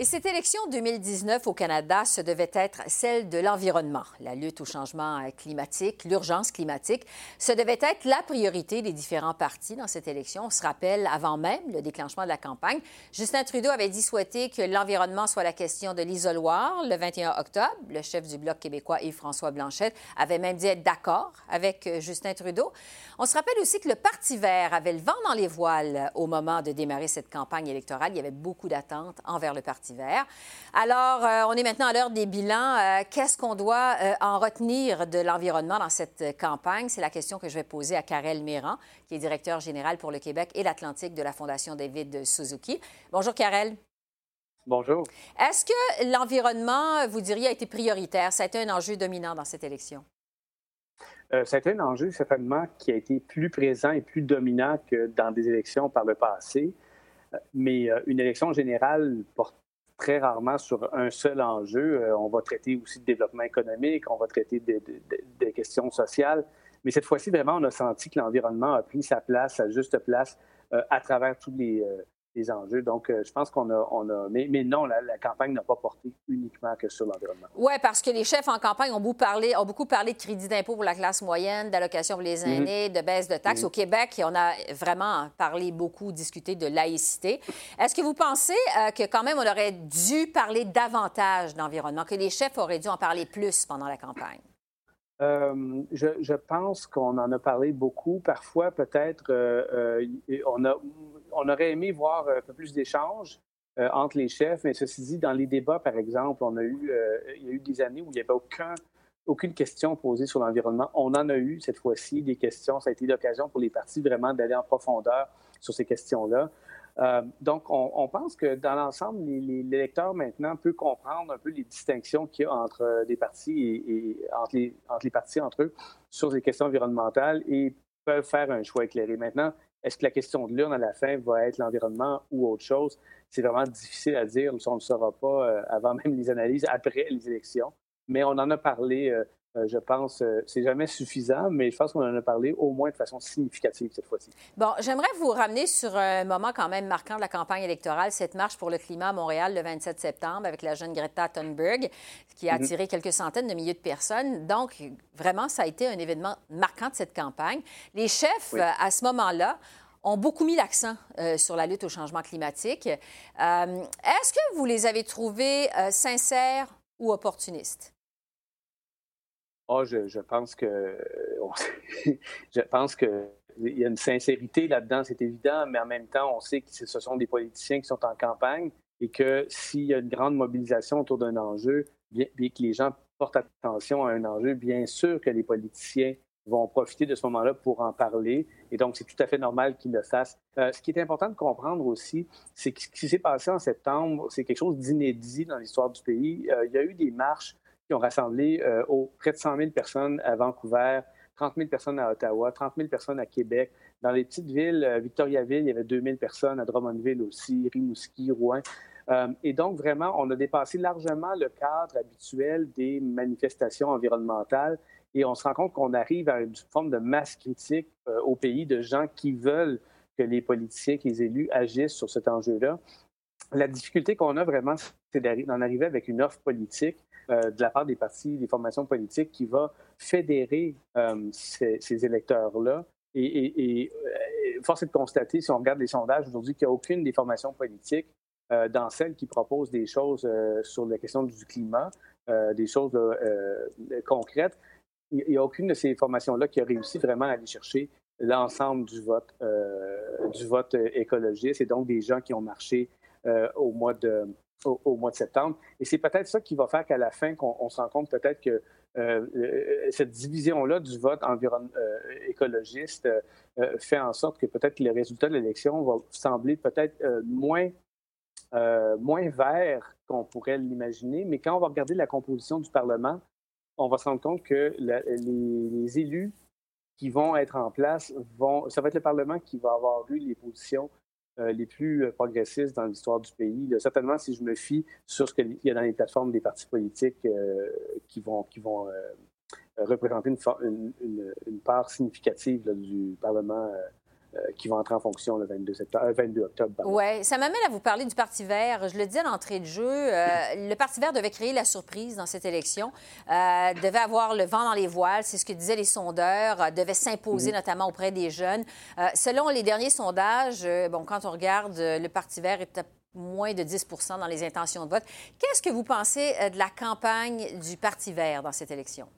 [SPEAKER 1] Et cette élection 2019 au Canada, ce devait être celle de l'environnement. La lutte au changement climatique, l'urgence climatique, ce devait être la priorité des différents partis dans cette élection. On se rappelle, avant même le déclenchement de la campagne, Justin Trudeau avait dit souhaiter que l'environnement soit la question de l'isoloir le 21 octobre. Le chef du Bloc québécois, Yves-François Blanchette, avait même dit être d'accord avec euh, Justin Trudeau. On se rappelle aussi que le Parti vert avait le vent dans les voiles au moment de démarrer cette campagne électorale. Il y avait beaucoup d'attentes envers le Parti Alors, euh, on est maintenant à l'heure des bilans. Euh, qu'est-ce qu'on doit euh, en retenir de l'environnement dans cette campagne? C'est la question que je vais poser à Karel Méran, qui est directeur général pour le Québec et l'Atlantique de la Fondation David Suzuki. Bonjour, Karel.
[SPEAKER 7] Bonjour.
[SPEAKER 1] Est-ce que l'environnement, vous diriez, a été prioritaire? Ça a été un enjeu dominant dans cette élection?
[SPEAKER 7] Euh, été un enjeu certainement qui a été plus présent et plus dominant que dans des élections par le passé. Mais euh, une élection générale porte très rarement sur un seul enjeu. on va traiter aussi de développement économique, on va traiter des questions sociales. Mais cette fois-ci, vraiment, on a senti que l'environnement a pris sa place, sa juste place à travers tous les, enjeux. Donc, euh, je pense qu'on a, on a mais, mais non, la, campagne n'a pas porté uniquement que sur l'environnement.
[SPEAKER 1] Oui, parce que les chefs en campagne ont beaucoup parlé, ont beaucoup parlé de crédit d'impôt pour la classe moyenne, d'allocation pour les mhm. aînés, de baisse de taxes. Mhm. Au Québec, on a vraiment parlé beaucoup, discuté de laïcité. Est-ce que vous pensez euh, que quand même on aurait dû parler davantage d'environnement, que les chefs auraient dû en parler plus pendant la campagne?
[SPEAKER 7] Euh, je, je, pense qu'on en a parlé beaucoup. Parfois, peut-être, on a on aurait aimé voir un peu plus d'échanges euh, entre les chefs, mais ceci dit, dans les débats, par exemple, on a eu, euh, il y a eu des années où il n'y avait aucun, aucune question posée sur l'environnement. On en a eu cette fois-ci des questions. Ça a été l'occasion pour les partis vraiment d'aller en profondeur sur ces questions-là. Euh, donc, on, pense que dans l'ensemble, l'électeur maintenant peut comprendre un peu les distinctions qu'il y a entre les partis et, entre, les, entre les partis entre eux sur ces questions environnementales et peuvent faire un choix éclairé. Maintenant, est-ce que la question de l'urne à la fin va être l'environnement ou autre chose? C'est vraiment difficile à dire. On ne le saura pas euh, avant même les analyses, après les élections. Mais on en a parlé, euh, euh, je pense, c'est jamais suffisant, mais je pense qu'on en a parlé au moins de façon significative cette fois-ci.
[SPEAKER 1] Bon, j'aimerais vous ramener sur un moment quand même marquant de la campagne électorale, cette marche pour le climat à Montréal le 27 septembre avec la jeune Greta Thunberg, qui a mm-hmm. attiré quelques centaines de milliers de personnes. Donc, vraiment, ça a été un événement marquant de cette campagne. Les chefs, à ce moment-là, ont beaucoup mis l'accent euh, sur la lutte au changement climatique. Euh, est-ce que vous les avez trouvés euh, sincères ou opportunistes?
[SPEAKER 7] Oh, je, pense que je pense que il y a une sincérité là-dedans, c'est évident, mais en même temps, on sait que ce sont des politiciens qui sont en campagne et que s'il y a une grande mobilisation autour d'un enjeu, bien, bien, que les gens portent attention à un enjeu, bien sûr que les politiciens vont profiter de ce moment-là pour en parler. Et donc, c'est tout à fait normal qu'ils le fassent. Euh, ce qui est important de comprendre aussi, c'est que ce qui s'est passé en septembre, c'est quelque chose d'inédit dans l'histoire du pays. Euh, il y a eu des marches qui ont rassemblé euh, près de 100 000 personnes à Vancouver, 30 000 personnes à Ottawa, 30 000 personnes à Québec. Dans les petites villes, Victoriaville, il y avait 2 000 personnes, à Drummondville aussi, Rimouski, Rouen. et donc, vraiment, on a dépassé largement le cadre habituel des manifestations environnementales et on se rend compte qu'on arrive à une forme de masse critique euh, au pays de gens qui veulent que les politiciens, que les élus agissent sur cet enjeu-là. La difficulté qu'on a vraiment, c'est d'en arriver avec une offre politique euh, de la part des partis, des formations politiques qui va fédérer euh, ces, électeurs-là. Et, et, force est de constater, si on regarde les sondages aujourd'hui, qu'il n'y a aucune des formations politiques dans celles qui proposent des choses sur la question du climat, des choses concrètes, il n'y a aucune de ces formations-là qui a réussi vraiment à aller chercher l'ensemble du vote, euh, du vote écologiste et donc des gens qui ont marché euh, au, mois de, au, mois de septembre. Et c'est peut-être ça qui va faire qu'à la fin, qu'on se rend compte peut-être que euh, cette division-là du vote environ, écologiste fait en sorte que peut-être le résultat de l'élection va sembler peut-être moins, moins vert qu'on pourrait l'imaginer. Mais quand on va regarder la composition du Parlement, on va se rendre compte que les, élus qui vont être en place vont. Ça va être le Parlement qui va avoir eu les positions euh, les plus euh, progressistes dans l'histoire du pays. certainement, si je me fie sur ce qu'il y a dans les plateformes des partis politiques euh, qui vont, qui vont représenter une, part significative du Parlement euh, qui va entrer en fonction le 22, 22 euh, octobre.
[SPEAKER 1] Oui, ça m'amène à vous parler du Parti vert. Je le dis à l'entrée de jeu, euh, le Parti vert devait créer la surprise dans cette élection, devait avoir le vent dans les voiles, c'est ce que disaient les sondeurs, devait s'imposer mhm. notamment auprès des jeunes. selon les derniers sondages, bon, quand on regarde, le Parti vert est à moins de 10% dans les intentions de vote. Qu'est-ce que vous pensez de la campagne du Parti vert dans cette élection?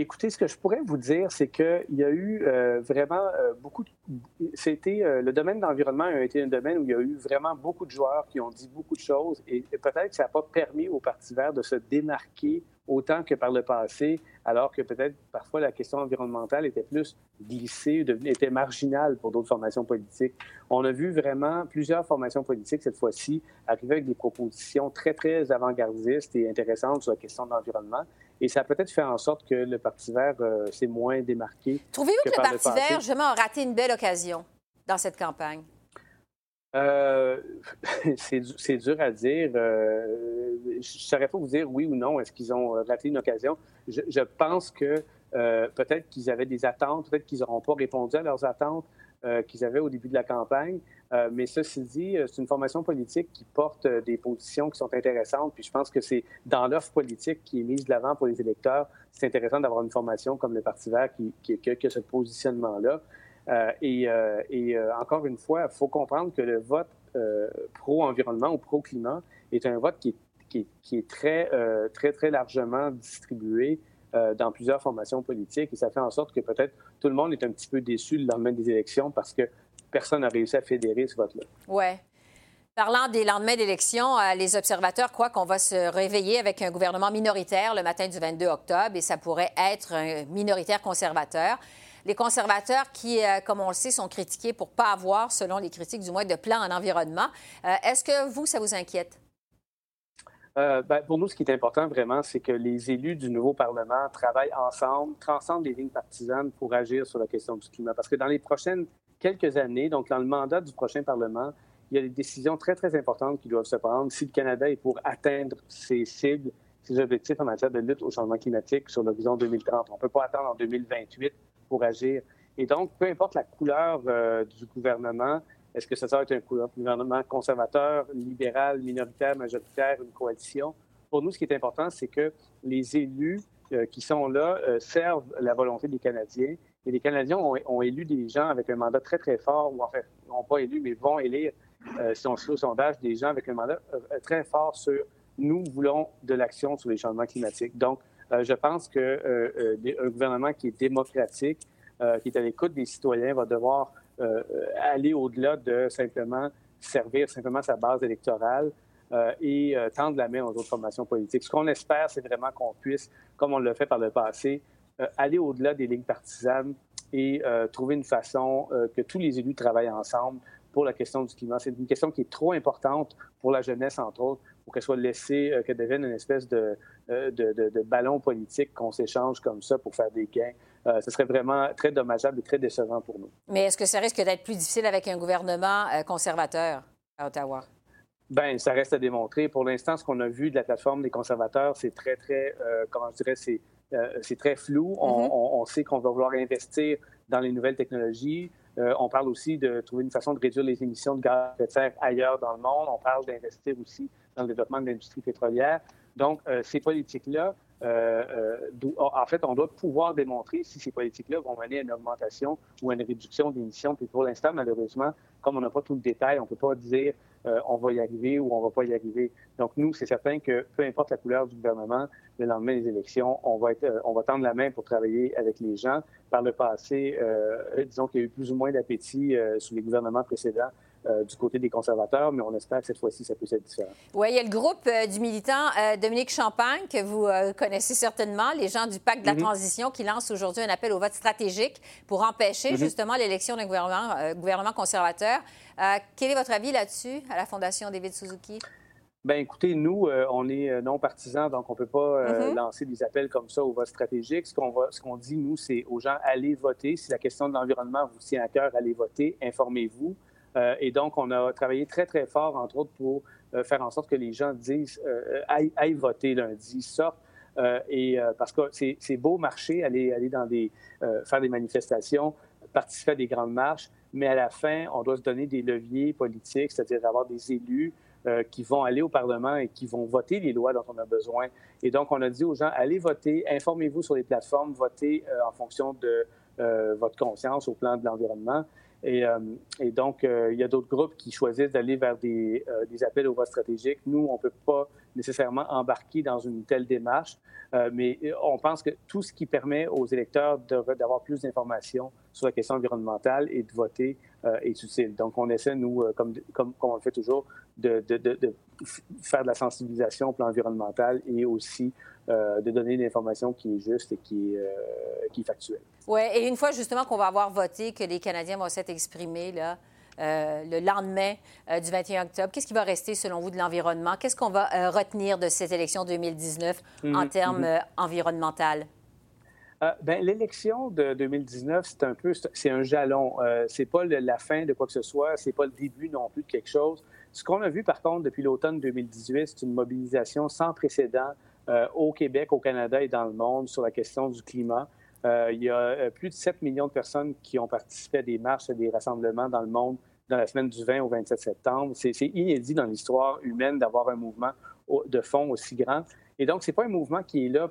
[SPEAKER 7] Écoutez, ce que je pourrais vous dire, c'est qu'il y a eu euh, vraiment euh, beaucoup de... C'était euh, le domaine d'environnement a été un domaine où il y a eu vraiment beaucoup de joueurs qui ont dit beaucoup de choses et, peut-être que ça n'a pas permis au Parti vert de se démarquer autant que par le passé, alors que peut-être parfois la question environnementale était plus glissée, était marginale pour d'autres formations politiques. On a vu vraiment plusieurs formations politiques cette fois-ci arriver avec des propositions très, très avant-gardistes et intéressantes sur la question de l'environnement. Et ça a peut-être fait en sorte que le Parti vert euh, s'est moins démarqué.
[SPEAKER 1] Trouvez-vous que, le Parti vert, justement, a raté une belle occasion dans cette campagne?
[SPEAKER 7] Euh, c'est dur à dire. Euh, je ne saurais pas vous dire oui ou non. Est-ce qu'ils ont raté une occasion? Je, pense que peut-être qu'ils avaient des attentes, peut-être qu'ils n'auront pas répondu à leurs attentes. Euh, qu'ils avaient au début de la campagne. Euh, mais ceci dit, euh, c'est une formation politique qui porte des positions qui sont intéressantes. Puis je pense que c'est dans l'offre politique qui est mise de l'avant pour les électeurs, c'est intéressant d'avoir une formation comme le Parti vert qui, a ce positionnement-là. et, encore une fois, il faut comprendre que le vote pro-environnement ou pro-climat est un vote qui est, très, très, très largement distribué euh, dans plusieurs formations politiques et ça fait en sorte que peut-être tout le monde est un petit peu déçu le lendemain des élections parce que personne n'a réussi à fédérer ce vote-là.
[SPEAKER 1] Oui. Parlant des lendemains d'élections, euh, les observateurs croient qu'on va se réveiller avec un gouvernement minoritaire le matin du 22 octobre et ça pourrait être un minoritaire conservateur. Les conservateurs qui, euh, comme on le sait, sont critiqués pour pas avoir, selon les critiques du moins, de plan en environnement. Est-ce que vous, ça vous inquiète?
[SPEAKER 7] Euh, ben, pour nous, ce qui est important vraiment, c'est que les élus du nouveau Parlement travaillent ensemble, transcendent les lignes partisanes pour agir sur la question du climat. Parce que dans les prochaines quelques années, donc dans le mandat du prochain Parlement, il y a des décisions très, très importantes qui doivent se prendre si le Canada est pour atteindre ses cibles, ses objectifs en matière de lutte au changement climatique sur l'horizon 2030. On ne peut pas attendre en 2028 pour agir. Et donc, peu importe la couleur euh, du gouvernement, est-ce que ça va être un gouvernement conservateur, libéral, minoritaire, majoritaire, une coalition? Pour nous, ce qui est important, c'est que les élus euh, qui sont là euh, servent la volonté des Canadiens. Et les Canadiens ont, élu des gens avec un mandat très, très fort, ou en fait, n'ont pas élu, mais vont élire, euh, si on se fait au sondage, des gens avec un mandat très fort sur nous voulons de l'action sur les changements climatiques. Donc, je pense qu'un gouvernement qui est démocratique, qui est à l'écoute des citoyens, va devoir euh, aller au-delà de simplement servir simplement sa base électorale euh, et euh, tendre la main aux autres formations politiques. Ce qu'on espère, c'est vraiment qu'on puisse, comme on l'a fait par le passé, aller au-delà des lignes partisanes et trouver une façon que tous les élus travaillent ensemble pour la question du climat. C'est une question qui est trop importante pour la jeunesse, entre autres, pour qu'elle soit laissée, qu'elle devienne une espèce de, de, ballon politique qu'on s'échange comme ça pour faire des gains. ce serait vraiment très dommageable et très décevant pour nous.
[SPEAKER 1] Mais est-ce que ça risque d'être plus difficile avec un gouvernement conservateur à Ottawa?
[SPEAKER 7] Bien, ça reste à démontrer. Pour l'instant, ce qu'on a vu de la plateforme des conservateurs, c'est très, très, euh, comment je dirais, c'est, euh, c'est très flou. on, mm-hmm. on, sait qu'on va vouloir investir dans les nouvelles technologies. Euh, on parle aussi de trouver une façon de réduire les émissions de gaz à effet de serre ailleurs dans le monde. On parle d'investir aussi dans le développement de l'industrie pétrolière. Donc, ces politiques-là, en fait, on doit pouvoir démontrer si ces politiques-là vont mener à une augmentation ou à une réduction d'émissions. Puis pour l'instant, malheureusement, comme on n'a pas tout le détail, on ne peut pas dire euh, on va y arriver ou on va pas y arriver. Donc, nous, c'est certain que peu importe la couleur du gouvernement, le lendemain des élections, on va, euh, tendre la main pour travailler avec les gens. Par le passé, euh, disons qu'il y a eu plus ou moins d'appétit sous les gouvernements précédents du côté des conservateurs, mais on espère que cette fois-ci, ça peut être différent.
[SPEAKER 1] Oui, il y a le groupe du militant Dominique Champagne, que vous connaissez certainement, les gens du Pacte de la mm-hmm. transition, qui lance aujourd'hui un appel au vote stratégique pour empêcher mm-hmm. justement l'élection d'un gouvernement, gouvernement conservateur. Euh, quel est votre avis là-dessus à la Fondation David Suzuki?
[SPEAKER 7] Bien, écoutez, nous, euh, on est euh, non partisans, donc on ne peut pas mm-hmm. lancer des appels comme ça au vote stratégique. Ce qu'on ce qu'on dit, nous, c'est aux gens, allez voter. Si la question de l'environnement vous tient à cœur, allez voter, informez-vous. Et donc, on a travaillé très, très fort, entre autres, pour faire en sorte que les gens disent, aillent, voter lundi, sortent. et parce que c'est beau marcher, aller, aller dans des, faire des manifestations, participer à des grandes marches, mais à la fin, on doit se donner des leviers politiques, c'est-à-dire avoir des élus euh, qui vont aller au Parlement et qui vont voter les lois dont on a besoin. Et donc, on a dit aux gens, allez voter, informez-vous sur les plateformes, votez euh, en fonction de euh, votre conscience au plan de l'environnement. Et, et, donc, il y a d'autres groupes qui choisissent d'aller vers des, des, appels au vote stratégique. Nous, on ne peut pas nécessairement embarquer dans une telle démarche, mais on pense que tout ce qui permet aux électeurs d'avoir plus d'informations sur la question environnementale et de voter euh, est utile. Donc, on essaie, nous, euh, comme, comme, on le fait toujours, de, de, de, faire de la sensibilisation au plan environnemental et aussi euh, de donner une information qui est juste et qui est, qui est factuelle.
[SPEAKER 1] Oui, et une fois justement qu'on va avoir voté, que les Canadiens vont s'être exprimés, là, le lendemain du 21 octobre. Qu'est-ce qui va rester, selon vous, de l'environnement? Qu'est-ce qu'on va retenir de cette élection 2019 en mm-hmm. termes mm-hmm. environnementaux?
[SPEAKER 7] Euh, ben, l'élection de 2019, c'est un peu, c'est un jalon. Euh, c'est pas la fin de quoi que ce soit, c'est pas le début non plus de quelque chose. Ce qu'on a vu, par contre, depuis l'automne 2018, c'est une mobilisation sans précédent euh, au Québec, au Canada et dans le monde sur la question du climat. Euh, il y a plus de 7 millions de personnes qui ont participé à des marches, à des rassemblements dans le monde dans la semaine du 20 au 27 septembre. C'est inédit dans l'histoire humaine d'avoir un mouvement de fond aussi grand. Et donc, c'est pas un mouvement qui est là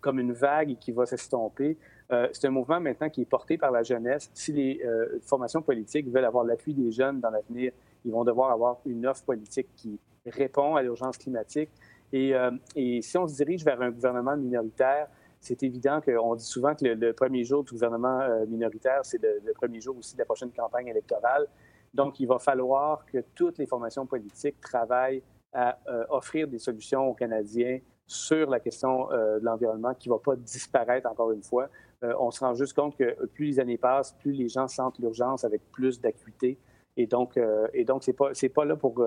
[SPEAKER 7] comme une vague qui va s'estomper. Euh, c'est un mouvement maintenant qui est porté par la jeunesse. Si les euh, formations politiques veulent avoir l'appui des jeunes dans l'avenir, ils vont devoir avoir une offre politique qui répond à l'urgence climatique. Et, euh, et, si on se dirige vers un gouvernement minoritaire, c'est évident qu'on dit souvent que le, premier jour du gouvernement minoritaire, c'est le, premier jour aussi de la prochaine campagne électorale. Donc, il va falloir que toutes les formations politiques travaillent à offrir des solutions aux Canadiens sur la question euh, de l'environnement qui ne va pas disparaître encore une fois. Euh, on se rend juste compte que plus les années passent, plus les gens sentent l'urgence avec plus d'acuité. Et donc, euh, et c'est pas, pas là pour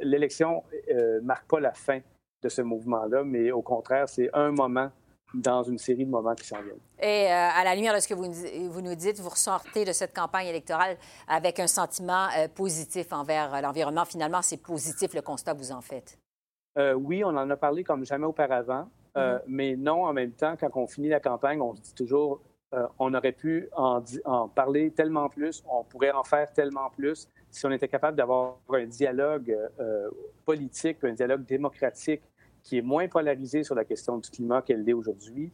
[SPEAKER 7] l'élection marque pas la fin de ce mouvement-là, mais au contraire, c'est un moment dans une série de moments qui s'en viennent.
[SPEAKER 1] Et à la lumière de ce que vous, vous, nous dites, vous ressortez de cette campagne électorale avec un sentiment positif envers l'environnement. Finalement, c'est positif le constat que vous en faites.
[SPEAKER 7] Euh, oui, on en a parlé comme jamais auparavant, euh, mm-hmm. mais non, en même temps, quand on finit la campagne, on se dit toujours, euh, on aurait pu en, parler tellement plus, on pourrait en faire tellement plus si on était capable d'avoir un dialogue politique, un dialogue démocratique qui est moins polarisé sur la question du climat qu'elle l'est aujourd'hui.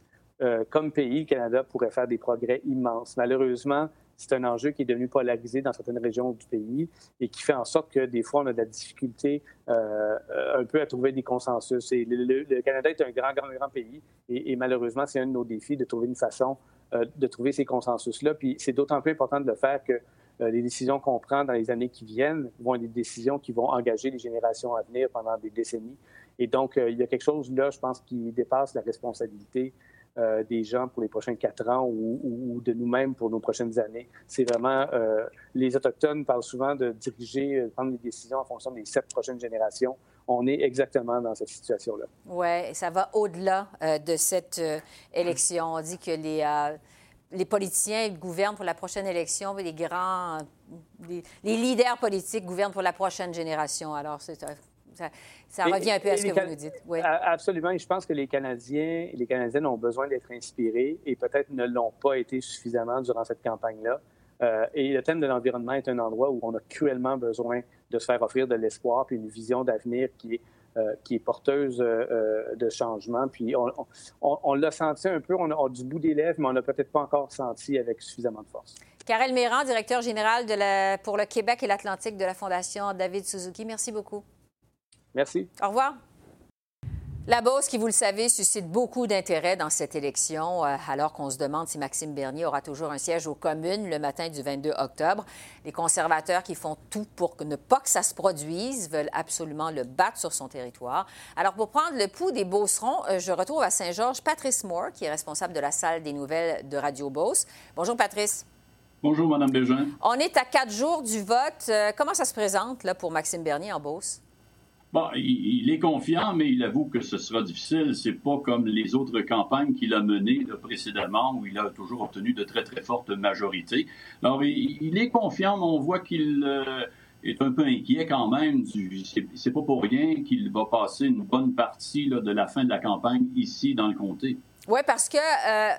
[SPEAKER 7] comme pays, le Canada pourrait faire des progrès immenses. Malheureusement, c'est un enjeu qui est devenu polarisé dans certaines régions du pays et qui fait en sorte que des fois, on a de la difficulté euh, un peu à trouver des consensus. Et le, Canada est un grand, grand, grand pays et, malheureusement, c'est un de nos défis de trouver une façon euh, de trouver ces consensus-là. Puis c'est d'autant plus important de le faire que euh, les décisions qu'on prend dans les années qui viennent vont être des décisions qui vont engager les générations à venir pendant des décennies. Et donc, il y a quelque chose là, je pense, qui dépasse la responsabilité euh, des gens pour les prochains quatre ans ou, de nous-mêmes pour nos prochaines années. C'est vraiment, euh, les Autochtones parlent souvent de diriger, de prendre des décisions en fonction des sept prochaines générations. On est exactement dans cette situation-là.
[SPEAKER 1] Oui, ça va au-delà de cette élection. On dit que les les politiciens gouvernent pour la prochaine élection, les grands, les, leaders politiques gouvernent pour la prochaine génération. Alors, ça, ça, revient un peu à ce que vous nous dites. Oui.
[SPEAKER 7] Absolument. Et je pense que les Canadiens et les Canadiennes ont besoin d'être inspirés et peut-être ne l'ont pas été suffisamment durant cette campagne-là. Euh, et le thème de l'environnement est un endroit où on a cruellement besoin de se faire offrir de l'espoir puis une vision d'avenir qui est euh, qui est porteuse euh, euh, de changement. Puis on, l'a senti un peu, on a, du bout des lèvres, mais on n'a peut-être pas encore senti avec suffisamment de force.
[SPEAKER 1] Karel Méran, directeur général de la, pour le Québec et l'Atlantique de la Fondation David Suzuki, merci beaucoup.
[SPEAKER 7] Merci.
[SPEAKER 1] Au revoir. La Beauce, qui, vous le savez, suscite beaucoup d'intérêt dans cette élection, euh, alors qu'on se demande si Maxime Bernier aura toujours un siège aux communes le matin du 22 octobre. Les conservateurs qui font tout pour ne pas que ça se produise veulent absolument le battre sur son territoire. Alors, pour prendre le pouls des Beaucerons, euh, je retrouve à Saint-Georges Patrice Moore, qui est responsable de la salle des nouvelles de Radio Beauce. Bonjour, Patrice.
[SPEAKER 8] Bonjour, Mme Bégin.
[SPEAKER 1] On est à quatre jours du vote. Euh, comment ça se présente là, pour Maxime Bernier en Beauce?
[SPEAKER 8] Il, est confiant, mais il avoue que ce sera difficile. C'est pas comme les autres campagnes qu'il a menées précédemment, où il a toujours obtenu de très très fortes majorités. Alors, il, est confiant, mais on voit qu'il euh, est un peu inquiet quand même. C'est pas pour rien qu'il va passer une bonne partie de la fin de la campagne ici dans le comté.
[SPEAKER 1] Oui, parce que euh,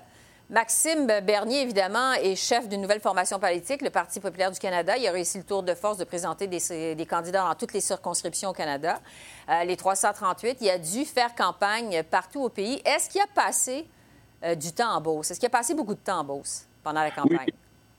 [SPEAKER 1] Maxime Bernier, évidemment, est chef d'une nouvelle formation politique, le Parti populaire du Canada. Il a réussi le tour de force de présenter des, candidats dans toutes les circonscriptions au Canada, euh, les 338. Il a dû faire campagne partout au pays. Est-ce qu'il a passé euh, du temps en Beauce? Est-ce qu'il a passé beaucoup de temps en Beauce pendant la campagne?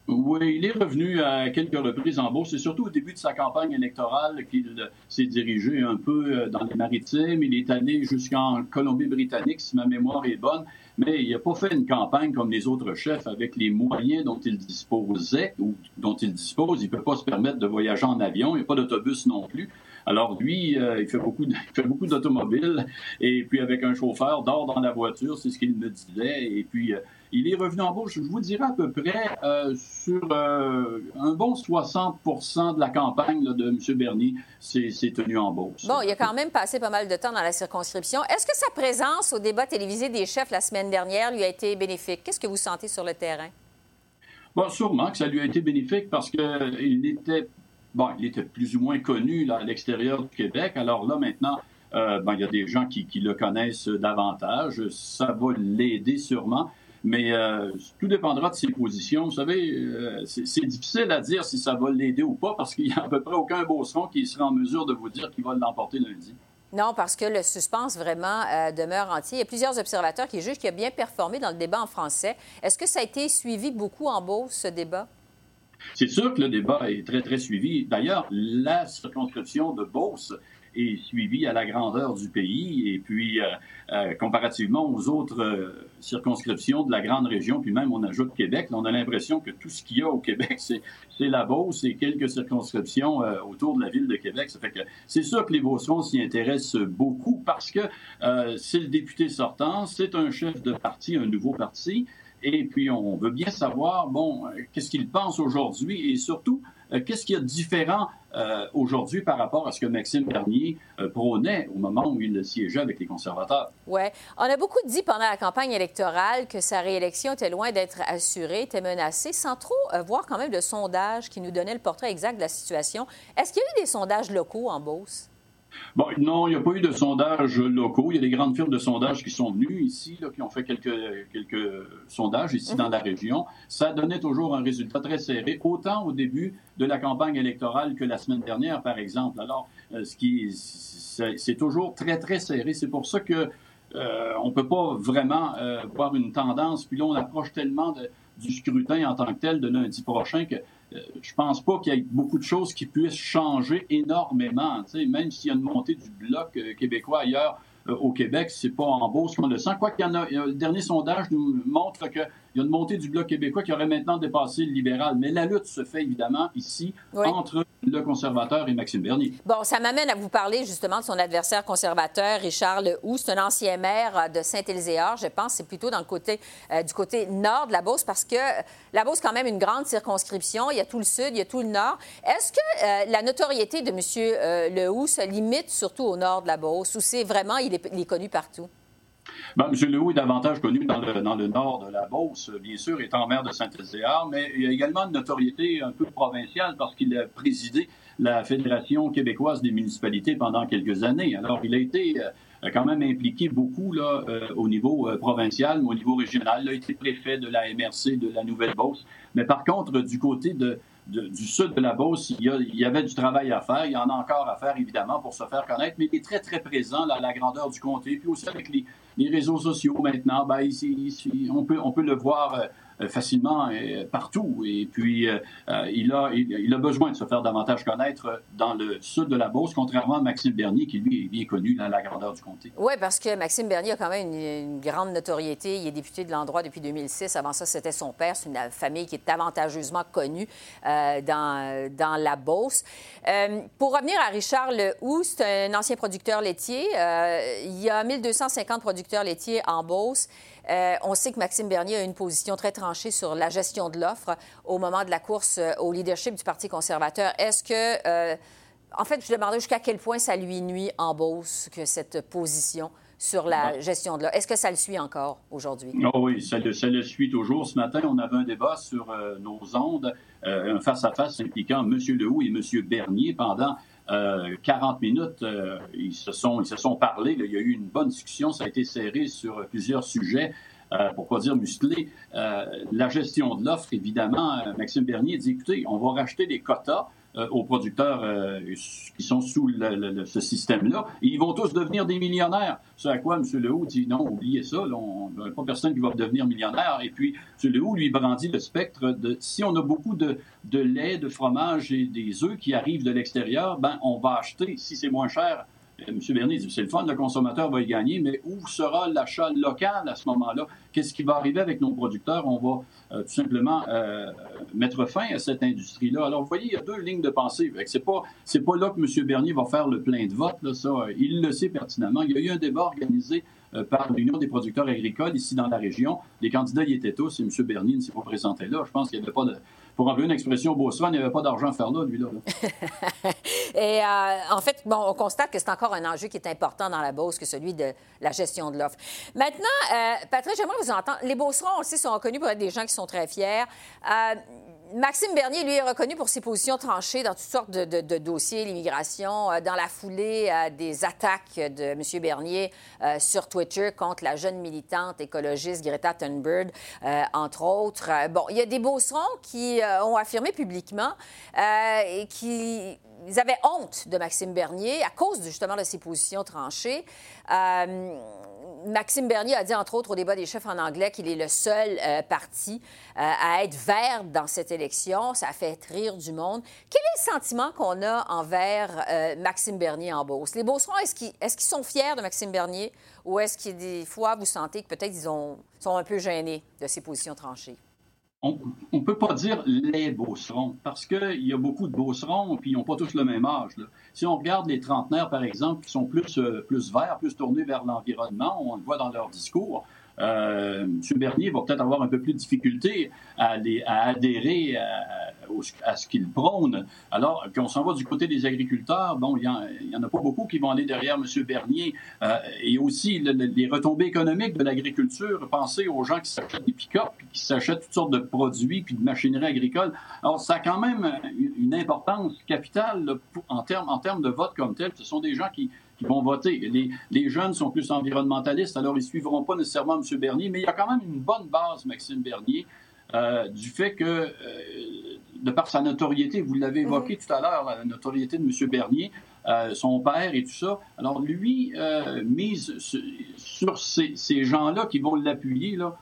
[SPEAKER 8] Oui. il est revenu à quelques reprises en Beauce. C'est surtout au début de sa campagne électorale qu'il s'est dirigé un peu euh, dans les maritimes. Il est allé jusqu'en Colombie-Britannique, si ma mémoire est bonne mais il n'a pas fait une campagne comme les autres chefs avec les moyens dont il disposait ou dont il dispose. Il ne peut pas se permettre de voyager en avion, il n'y a pas d'autobus non plus. Alors lui, euh, il fait beaucoup, il fait beaucoup d'automobiles et puis avec un chauffeur, dort dans la voiture, c'est ce qu'il me disait. Et puis euh, il est revenu en bouche, je vous dirais à peu près euh, sur un bon 60% de la campagne de M. Bernier s'est tenu en bourse.
[SPEAKER 1] Bon, il a quand même passé pas mal de temps dans la circonscription. Est-ce que sa présence au débat télévisé des chefs la semaine dernière lui a été bénéfique? Qu'est-ce que vous sentez sur le terrain?
[SPEAKER 8] Bon, sûrement que ça lui a été bénéfique parce qu'il était bon, il était plus ou moins connu à l'extérieur du Québec. Alors là, maintenant, euh, il y a des gens qui, le connaissent davantage. Ça va l'aider sûrement. Mais euh, tout dépendra de ses positions. Vous savez, euh, c'est difficile à dire si ça va l'aider ou pas parce qu'il n'y a à peu près aucun qui sera en mesure de vous dire qu'il va l'emporter lundi.
[SPEAKER 1] Non, parce que le suspense vraiment demeure entier. Il y a plusieurs observateurs qui jugent qu'il a bien performé dans le débat en français. Est-ce que ça a été suivi beaucoup en Beauce, ce débat?
[SPEAKER 8] C'est sûr que le débat est très, très suivi. D'ailleurs, la circonscription de Beauce est suivie à la grandeur du pays et puis euh, euh, comparativement aux autres euh, circonscriptions de la grande région, puis même on ajoute Québec, on a l'impression que tout ce qu'il y a au Québec, c'est la Beauce et quelques circonscriptions autour de la ville de Québec. Ça fait que c'est sûr que les Beaucerons s'y intéressent beaucoup parce que c'est le député sortant, c'est un chef de parti, un nouveau parti, et puis, on veut bien savoir, bon, euh, qu'est-ce qu'il pense aujourd'hui et surtout, euh, qu'est-ce qu'il y a de différent euh, aujourd'hui par rapport à ce que Maxime Bernier prônait au moment où il siégeait avec les conservateurs?
[SPEAKER 1] Oui. On a beaucoup dit pendant la campagne électorale que sa réélection était loin d'être assurée, était menacée, sans trop voir quand même de sondages qui nous donnaient le portrait exact de la situation. Est-ce qu'il y a eu des sondages locaux en Beauce?
[SPEAKER 8] Bon, non, il n'y a pas eu de sondages locaux. Il y a des grandes firmes de sondage qui sont venues ici, qui ont fait quelques, quelques sondages ici dans la région. Ça donnait toujours un résultat très serré, autant au début de la campagne électorale que la semaine dernière, par exemple. Alors, euh, ce qui, c'est toujours très, très serré. C'est pour ça que euh, on peut pas vraiment euh, voir une tendance. Puis là, on approche tellement du scrutin en tant que tel de lundi prochain que euh, je pense pas qu'il y ait beaucoup de choses qui puissent changer énormément. Même s'il y a une montée du bloc euh, québécois ailleurs, au Québec. C'est pas en Beauce qu'on le sent. Quoi qu'il y en a, le dernier sondage nous montre qu'il y a une montée du Bloc québécois qui aurait maintenant dépassé le libéral. Mais la lutte se fait évidemment ici entre le conservateur et Maxime Bernier.
[SPEAKER 1] Bon, ça m'amène à vous parler justement de son adversaire conservateur, Richard Lehoux. C'est un ancien maire de Saint-Éliséard, je pense. C'est plutôt dans le côté, du côté nord de la Beauce parce que la Beauce, quand même, une grande circonscription. Il y a tout le sud, il y a tout le nord. Est-ce que la notoriété de M. Euh, Lehoux se limite surtout au nord de la Beauce ou c'est vraiment, il est, connu partout?
[SPEAKER 8] Ben, M. Lehoux est davantage connu dans le, dans le, nord de la Beauce, bien sûr, étant maire de Saint-Ézéard, mais il a également une notoriété un peu provinciale parce qu'il a présidé la Fédération québécoise des municipalités pendant quelques années. Alors, il a été euh, quand même impliqué beaucoup là, euh, au niveau provincial, mais au niveau régional. Il a été préfet de la MRC de la Nouvelle-Beauce. Mais par contre, du côté de, du sud de la Beauce, il y, avait du travail à faire. Il y en a encore à faire, évidemment, pour se faire connaître, mais il est très, très présent à la grandeur du comté. Puis aussi avec les, réseaux sociaux maintenant, ben, ici, on, peut, on peut le voir euh, facilement euh, partout. Et puis, euh, il, a, il, a besoin de se faire davantage connaître dans le sud de la Beauce, contrairement à Maxime Bernier, qui lui est bien connu dans la grandeur du comté.
[SPEAKER 1] Oui, parce que Maxime Bernier a quand même une, grande notoriété. Il est député de l'endroit depuis 2006. Avant ça, c'était son père. C'est une famille qui est avantageusement connue dans, dans la Beauce. pour revenir à Richard Lehoux, c'est un ancien producteur laitier. il y a 1250 producteurs laitiers en Beauce. Euh, on sait que Maxime Bernier a une position très sur la gestion de l'offre au moment de la course euh, au leadership du Parti conservateur. Est-ce que, euh, en fait, je demandais jusqu'à quel point ça lui nuit en Beauce que cette position sur la gestion de l'offre? Est-ce que ça le suit encore aujourd'hui?
[SPEAKER 8] Oh oui, ça le, ça le, suit toujours. Ce matin, on avait un débat sur nos ondes, un face-à-face impliquant M. Lehoux et M. Bernier pendant 40 minutes, ils, se sont, ils se sont parlé. Il y a eu une bonne discussion. Ça a été serré sur plusieurs sujets. Euh, pour pas dire musclé. Euh, la gestion de l'offre, évidemment, Maxime Bernier dit écoutez, on va racheter des quotas. aux producteurs qui sont sous ce système-là. Ils vont tous devenir des millionnaires. Ce à quoi M. Lehoux dit non, oubliez ça, on n'a pas personne qui va devenir millionnaire. Et puis, M. Lehoux lui brandit le spectre de si on a beaucoup de, de lait, de fromage et des œufs qui arrivent de l'extérieur, ben on va acheter, si c'est moins cher, euh, M. Bernier dit c'est le fun, le consommateur va y gagner, mais où sera l'achat local à ce moment-là? Qu'est-ce qui va arriver avec nos producteurs? On va euh, tout simplement euh, mettre fin à cette industrie-là. Alors, vous voyez, il y a deux lignes de pensée. Ce n'est pas, pas là que M. Bernier va faire le plein de vote. Là, ça, il le sait pertinemment. Il y a eu un débat organisé par l'Union des producteurs agricoles ici dans la région. Les candidats y étaient tous et M. Bernier ne s'est pas présenté là. Je pense qu'il n'y avait pas de pour enlever une expression Beauceron, il n'y avait pas d'argent à faire là, lui-là.
[SPEAKER 1] Et euh, en fait, bon, on constate que c'est encore un enjeu qui est important dans la Beauce que celui de la gestion de l'offre. Maintenant, euh, Patrick, j'aimerais vous entendre. Les Beaucerons, on le sait, sont reconnus pour être des gens qui sont très fiers. Euh, Maxime Bernier, lui, est reconnu pour ses positions tranchées dans toutes sortes de, dossiers, l'immigration, euh, dans la foulée euh, des attaques de M. Bernier euh, sur Twitter contre la jeune militante écologiste Greta Thunberg, entre autres. bon, il y a des beaucerons qui ont affirmé publiquement et qui avaient honte de Maxime Bernier à cause justement de ses positions tranchées. Maxime Bernier a dit, entre autres, au débat des chefs en anglais, qu'il est le seul euh, parti euh, à être vert dans cette élection. Ça a fait rire du monde. Quel est le sentiment qu'on a envers euh, Maxime Bernier en Beauce? Les Beaucerons, est-ce qu'ils sont fiers de Maxime Bernier ou est-ce qu'il des fois, vous sentez que peut-être ils ont, sont un peu gênés de ses positions tranchées?
[SPEAKER 8] On ne peut pas dire les beaucerons, parce qu'il y a beaucoup de beaucerons, puis ils n'ont pas tous le même âge. Si on regarde les trentenaires, par exemple, qui sont plus, euh, plus verts, plus tournés vers l'environnement, on le voit dans leur discours, euh, M. Bernier va peut-être avoir un peu plus de difficulté à, adhérer à, ce qu'il prône. Alors qu'on s'en va du côté des agriculteurs, bon, il n'y en, a pas beaucoup qui vont aller derrière M. Bernier. Euh, et aussi les retombées économiques de l'agriculture. Pensez aux gens qui s'achètent des pick-up, qui s'achètent toutes sortes de produits, puis de machinerie agricole. Alors ça a quand même une importance capitale termes en termes de vote comme tel. Ce sont des gens qui qui vont voter. Les, les, jeunes sont plus environnementalistes, alors ils ne suivront pas nécessairement M. Bernier, mais il y a quand même une bonne base, Maxime Bernier, euh, du fait que, euh, de par sa notoriété, vous l'avez évoqué mhm. tout à l'heure, la notoriété de M. Bernier, euh, son père et tout ça, alors lui mise sur ces, ces gens-là qui vont l'appuyer, là,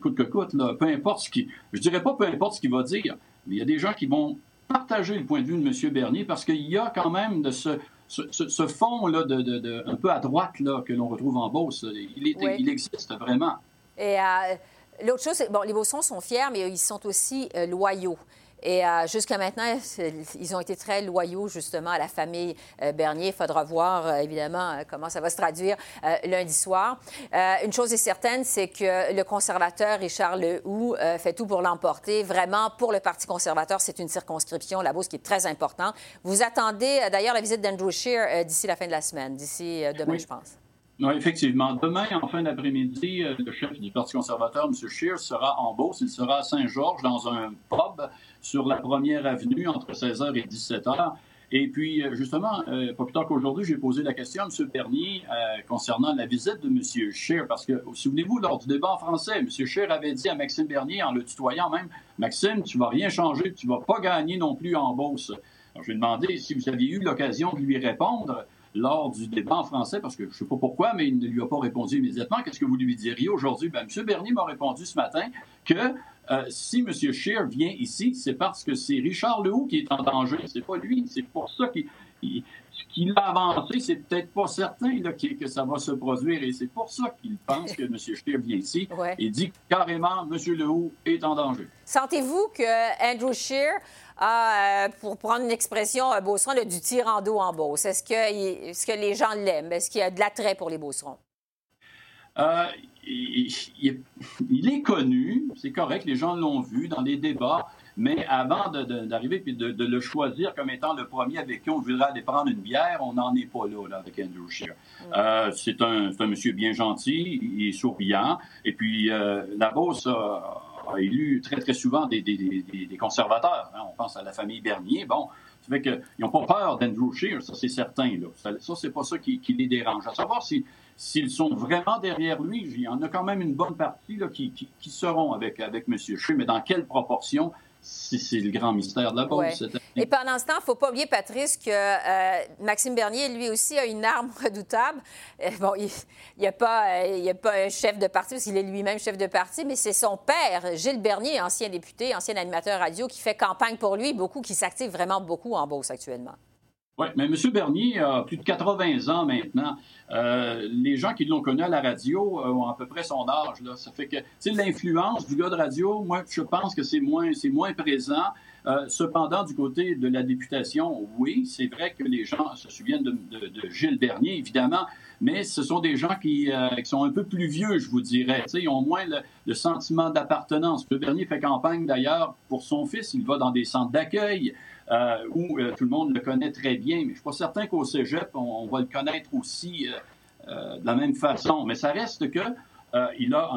[SPEAKER 8] coûte que coûte, là, peu importe ce qui... Je dirais pas peu importe ce qu'il va dire, mais il y a des gens qui vont partager le point de vue de M. Bernier parce qu'il y a quand même de ce, ce, fond-là, de, un peu à droite, là, que l'on retrouve en Beauce, il, il existe vraiment.
[SPEAKER 1] Et l'autre chose, bon, les Beaucerons sont fiers, mais ils sont aussi loyaux. Et euh, jusqu'à maintenant, ils ont été très loyaux justement à la famille euh, Bernier. Il faudra voir euh, évidemment comment ça va se traduire lundi soir. une chose est certaine, c'est que le conservateur Richard Lehoux fait tout pour l'emporter. Vraiment, pour le Parti conservateur, c'est une circonscription, la Beauce, qui est très importante. Vous attendez d'ailleurs la visite d'Andrew Scheer d'ici la fin de la semaine, d'ici demain, je pense.
[SPEAKER 8] Non, effectivement. Demain, en fin d'après-midi, le chef du Parti conservateur, M. Scheer, sera en Beauce. Il sera à Saint-Georges dans un pub sur la première avenue entre 16h et 17h. Et puis, euh, justement, euh, pas plus tard qu'aujourd'hui, j'ai posé la question à M. Bernier euh, concernant la visite de M. Scheer, parce que, souvenez-vous, lors du débat en français, M. Scheer avait dit à Maxime Bernier, en le tutoyant même, Maxime, tu vas rien changer, tu vas pas gagner non plus en bourse. Je lui ai demandé si vous aviez eu l'occasion de lui répondre lors du débat en français, parce que je ne sais pas pourquoi, mais il ne lui a pas répondu immédiatement. Qu'est-ce que vous lui diriez aujourd'hui? Ben, M. Bernier m'a répondu ce matin que euh, si M. Scheer vient ici, c'est parce que c'est Richard Lehoux qui est en danger. C'est pas lui. C'est pour ça qu'il a avancé. C'est peut-être pas certain que, ça va se produire. Et c'est pour ça qu'il pense que M. Scheer vient ici. Il dit carrément M. Lehoux est en danger.
[SPEAKER 1] Sentez-vous que Andrew Scheer a, euh, pour prendre une expression euh, beauceron, a du tirando en Beauce? Est-ce que, est que les gens l'aiment? Est-ce qu'il y a de l'attrait pour les beaucerons?
[SPEAKER 8] Il, est connu, c'est correct, les gens l'ont vu dans les débats, mais avant d'arriver et de, le choisir comme étant le premier avec qui on voudrait aller prendre une bière, on n'en est pas là, avec Andrew Scheer. Euh, c'est un, monsieur bien gentil, il est souriant, et puis euh, la Beauce a, élu très, très souvent des, conservateurs. Hein. On pense à la famille Bernier. Bon, qu'ils n'ont pas peur d'Andrew Scheer, ça c'est certain. Là. Ça, ça c'est pas ça qui, qui, les dérange. À savoir si s'ils sont vraiment derrière lui, il y en a quand même une bonne partie là, qui, qui, seront avec, avec M. Scheer, mais dans quelle proportion? C'est le grand mystère de la Beauce.
[SPEAKER 1] Et pendant ce temps, il ne faut pas oublier, Patrice, que euh, Maxime Bernier, lui aussi, a une arme redoutable. Euh, bon, il n'y a, pas, euh, a pas un chef de parti, parce qu'il est lui-même chef de parti, mais c'est son père, Gilles Bernier, ancien député, ancien animateur radio, qui fait campagne pour lui, beaucoup, qui s'active vraiment beaucoup en Beauce actuellement.
[SPEAKER 8] Oui, mais M. Bernier a plus de 80 ans maintenant. Les gens qui l'ont connu à la radio ont à peu près son âge. Là. Ça fait que, tu l'influence du gars de radio, moi, je pense que c'est moins, c'est moins présent. Euh, cependant, du côté de la députation, oui, c'est vrai que les gens se souviennent de, Gilles Bernier, évidemment, mais ce sont des gens qui, sont un peu plus vieux, je vous dirais. ils ont moins le, sentiment d'appartenance. M. Bernier fait campagne, d'ailleurs, pour son fils. Il va dans des centres d'accueil. Euh, où euh, tout le monde le connaît très bien. Mais je ne suis pas certain qu'au cégep, on, va le connaître aussi euh, de la même façon. Mais ça reste que il a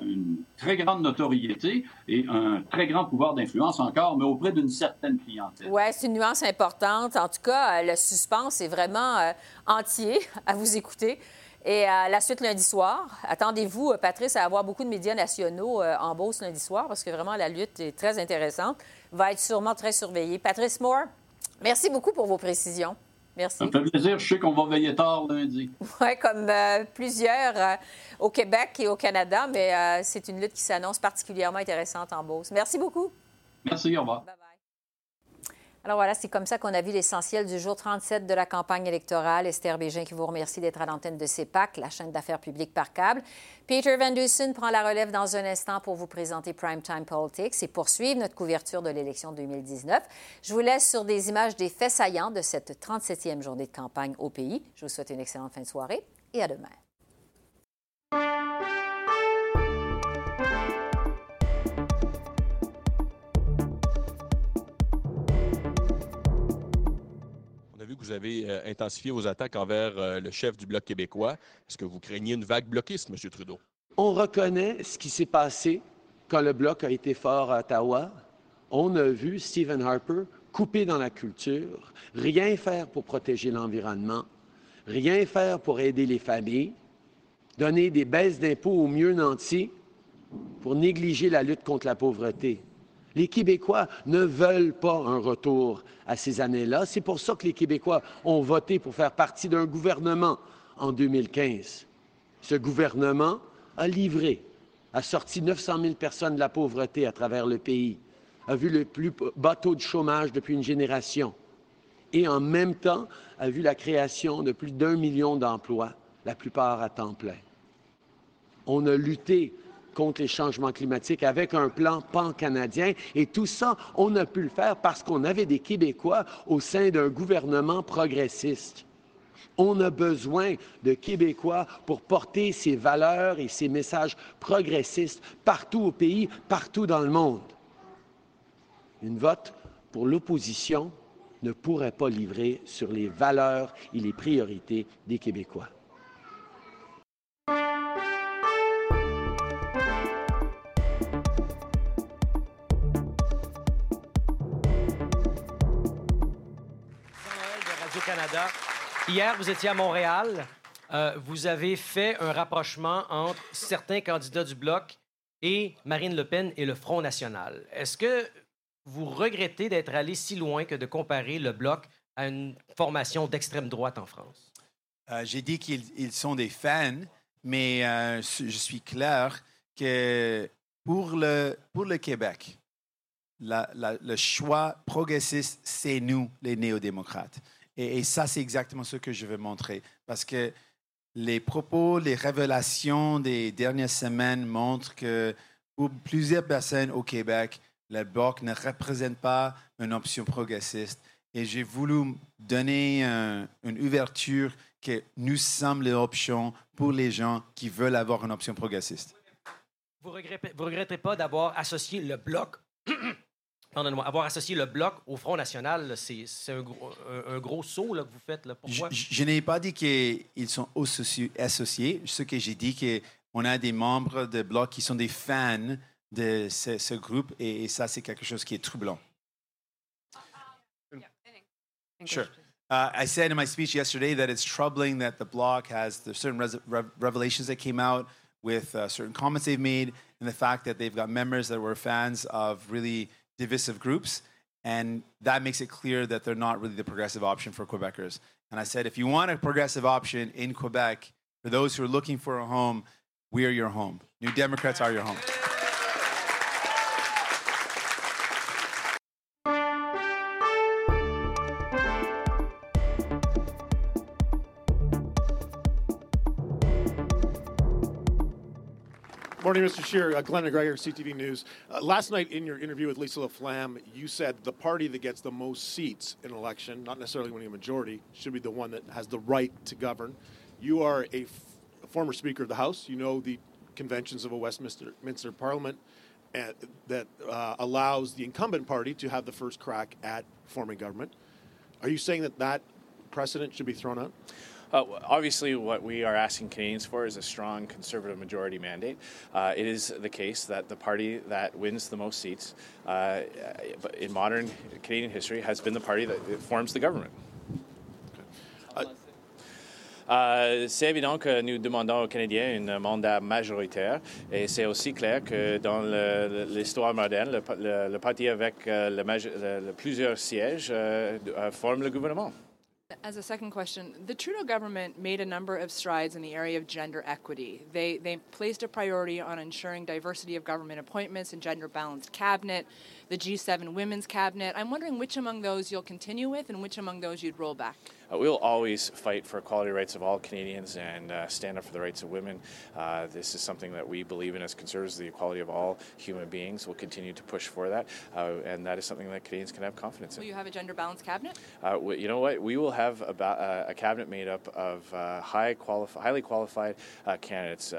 [SPEAKER 8] une très grande notoriété et un très grand pouvoir d'influence encore, mais auprès d'une certaine clientèle.
[SPEAKER 1] Oui, c'est une nuance importante. En tout cas, le suspense est vraiment entier à vous écouter. Et la suite lundi soir, attendez-vous, Patrice, à avoir beaucoup de médias nationaux en Beauce lundi soir parce que vraiment la lutte est très intéressante va être sûrement très surveillé. Patrice Moore, merci beaucoup pour vos précisions. Merci.
[SPEAKER 8] Ça me fait plaisir. Je sais qu'on va veiller tard lundi.
[SPEAKER 1] Oui, comme euh, plusieurs euh, au Québec et au Canada, mais euh, c'est une lutte qui s'annonce particulièrement intéressante en Beauce. Merci beaucoup.
[SPEAKER 8] Merci, au revoir.
[SPEAKER 1] Alors voilà, c'est comme ça qu'on a vu l'essentiel du jour 37 de la campagne électorale. Esther Bégin qui vous remercie d'être à l'antenne de CEPAC, la chaîne d'affaires publiques par câble. Peter Van Dusen prend la relève dans un instant pour vous présenter Primetime Politics et poursuivre notre couverture de l'élection 2019. Je vous laisse sur des images des faits saillants de cette 37e journée de campagne au pays. Je vous souhaite une excellente fin de soirée et à demain.
[SPEAKER 9] Vous avez euh, intensifié vos attaques envers euh, le chef du Bloc québécois. Est-ce que vous craignez une vague bloquiste, M. Trudeau?
[SPEAKER 2] On reconnaît ce qui s'est passé quand le Bloc a été fort à Ottawa. On a vu Stephen Harper couper dans la culture, rien faire pour protéger l'environnement, rien faire pour aider les familles, donner des baisses d'impôts aux mieux nantis pour négliger la lutte contre la pauvreté. Les Québécois ne veulent pas un retour à ces années-là. C'est pour ça que les Québécois ont voté pour faire partie d'un gouvernement en 2015. Ce gouvernement a livré, a sorti 900 000 personnes de la pauvreté à travers le pays, a vu le plus bas taux de chômage depuis une génération et en même temps a vu la création de plus d'un million d'emplois, la plupart à temps plein. On a lutté contre les changements climatiques avec un plan pan-canadien. Et tout ça, on a pu le faire parce qu'on avait des Québécois au sein d'un gouvernement progressiste. On a besoin de Québécois pour porter ces valeurs et ces messages progressistes partout au pays, partout dans le monde. Une vote pour l'opposition ne pourrait pas livrer sur les valeurs et les priorités des Québécois.
[SPEAKER 10] Canada Hier, vous étiez à Montréal. Euh, vous avez fait un rapprochement entre certains candidats du Bloc et Marine Le Pen et le Front national. Est-ce que vous regrettez d'être allé si loin que de comparer le Bloc à une formation d'extrême droite en France?
[SPEAKER 4] Euh, j'ai dit qu'ils sont des fans, mais euh, je suis clair que pour le, pour le Québec, le choix progressiste, c'est nous, les néo-démocrates. Et, ça, c'est exactement ce que je veux montrer. Parce que les propos, les révélations des dernières semaines montrent que pour plusieurs personnes au Québec, le Bloc ne représente pas une option progressiste. Et j'ai voulu donner une ouverture que nous sommes l'option pour les gens qui veulent avoir une option progressiste.
[SPEAKER 10] Vous ne regrettez, regrettez pas d'avoir associé le Bloc Pardonnez-moi, avoir associé le bloc au Front national, c'est un, un, gros saut là, que vous faites. Là. Pourquoi?
[SPEAKER 4] Je, je n'ai pas dit qu'ils sont associés. Ce que j'ai dit, c'est qu'on a des membres de bloc qui sont des fans de ce, ce groupe et, et ça, c'est quelque chose qui est troublant. Sure. Uh, I said in my speech yesterday that it's troubling that the bloc has the certain re revelations that came out with uh, certain comments they've made, and the fact that they've got members that were fans of really divisive groups. And that makes it clear that they're not really the progressive option for Quebecers. And I said, if you want a progressive option in Quebec, for those who are looking for a home, we are your home. New Democrats are your home.
[SPEAKER 11] Morning, Mr. Scheer. Uh, Glenn McGregor, CTV News. Uh, last night in your interview with Lisa LaFlamme, you said the party that gets the most seats in an election, not necessarily winning a majority, should be the one that has the right to govern. You are a, former Speaker of the House. You know the conventions of a Westminster Minster Parliament uh, that uh, allows the incumbent party to have the first crack at forming government. Are you saying that that precedent should be thrown out?
[SPEAKER 3] Uh, obviously, what we are asking Canadians for is a strong conservative majority mandate. Uh, it is the case that the party that wins the most seats uh, in modern Canadian history has been the party that forms the government. Euh, c'est évident que nous demandons aux Canadiens un mandat majoritaire et c'est aussi clair que dans l'histoire moderne, le, le, le, parti avec euh, le, plusieurs sièges euh, forme le gouvernement.
[SPEAKER 12] As a second question, the Trudeau government made a number of strides in the area of gender equity. They, they placed a priority on ensuring diversity of government appointments and gender balanced cabinet, the G7 women's cabinet. I'm wondering which among those you'll continue with and which among those you'd roll back.
[SPEAKER 3] Uh, we'll always fight for equality rights of all Canadians and uh, stand up for the rights of women. Uh, this is something that we believe in as conservatives, the equality of all human beings. We'll continue to push for that, uh, and that is something that Canadians can have confidence
[SPEAKER 12] in.
[SPEAKER 3] Will
[SPEAKER 12] you have a gender balanced cabinet?
[SPEAKER 3] Uh, you know what? We will have a, uh, a cabinet made up of high quali- highly qualified candidates.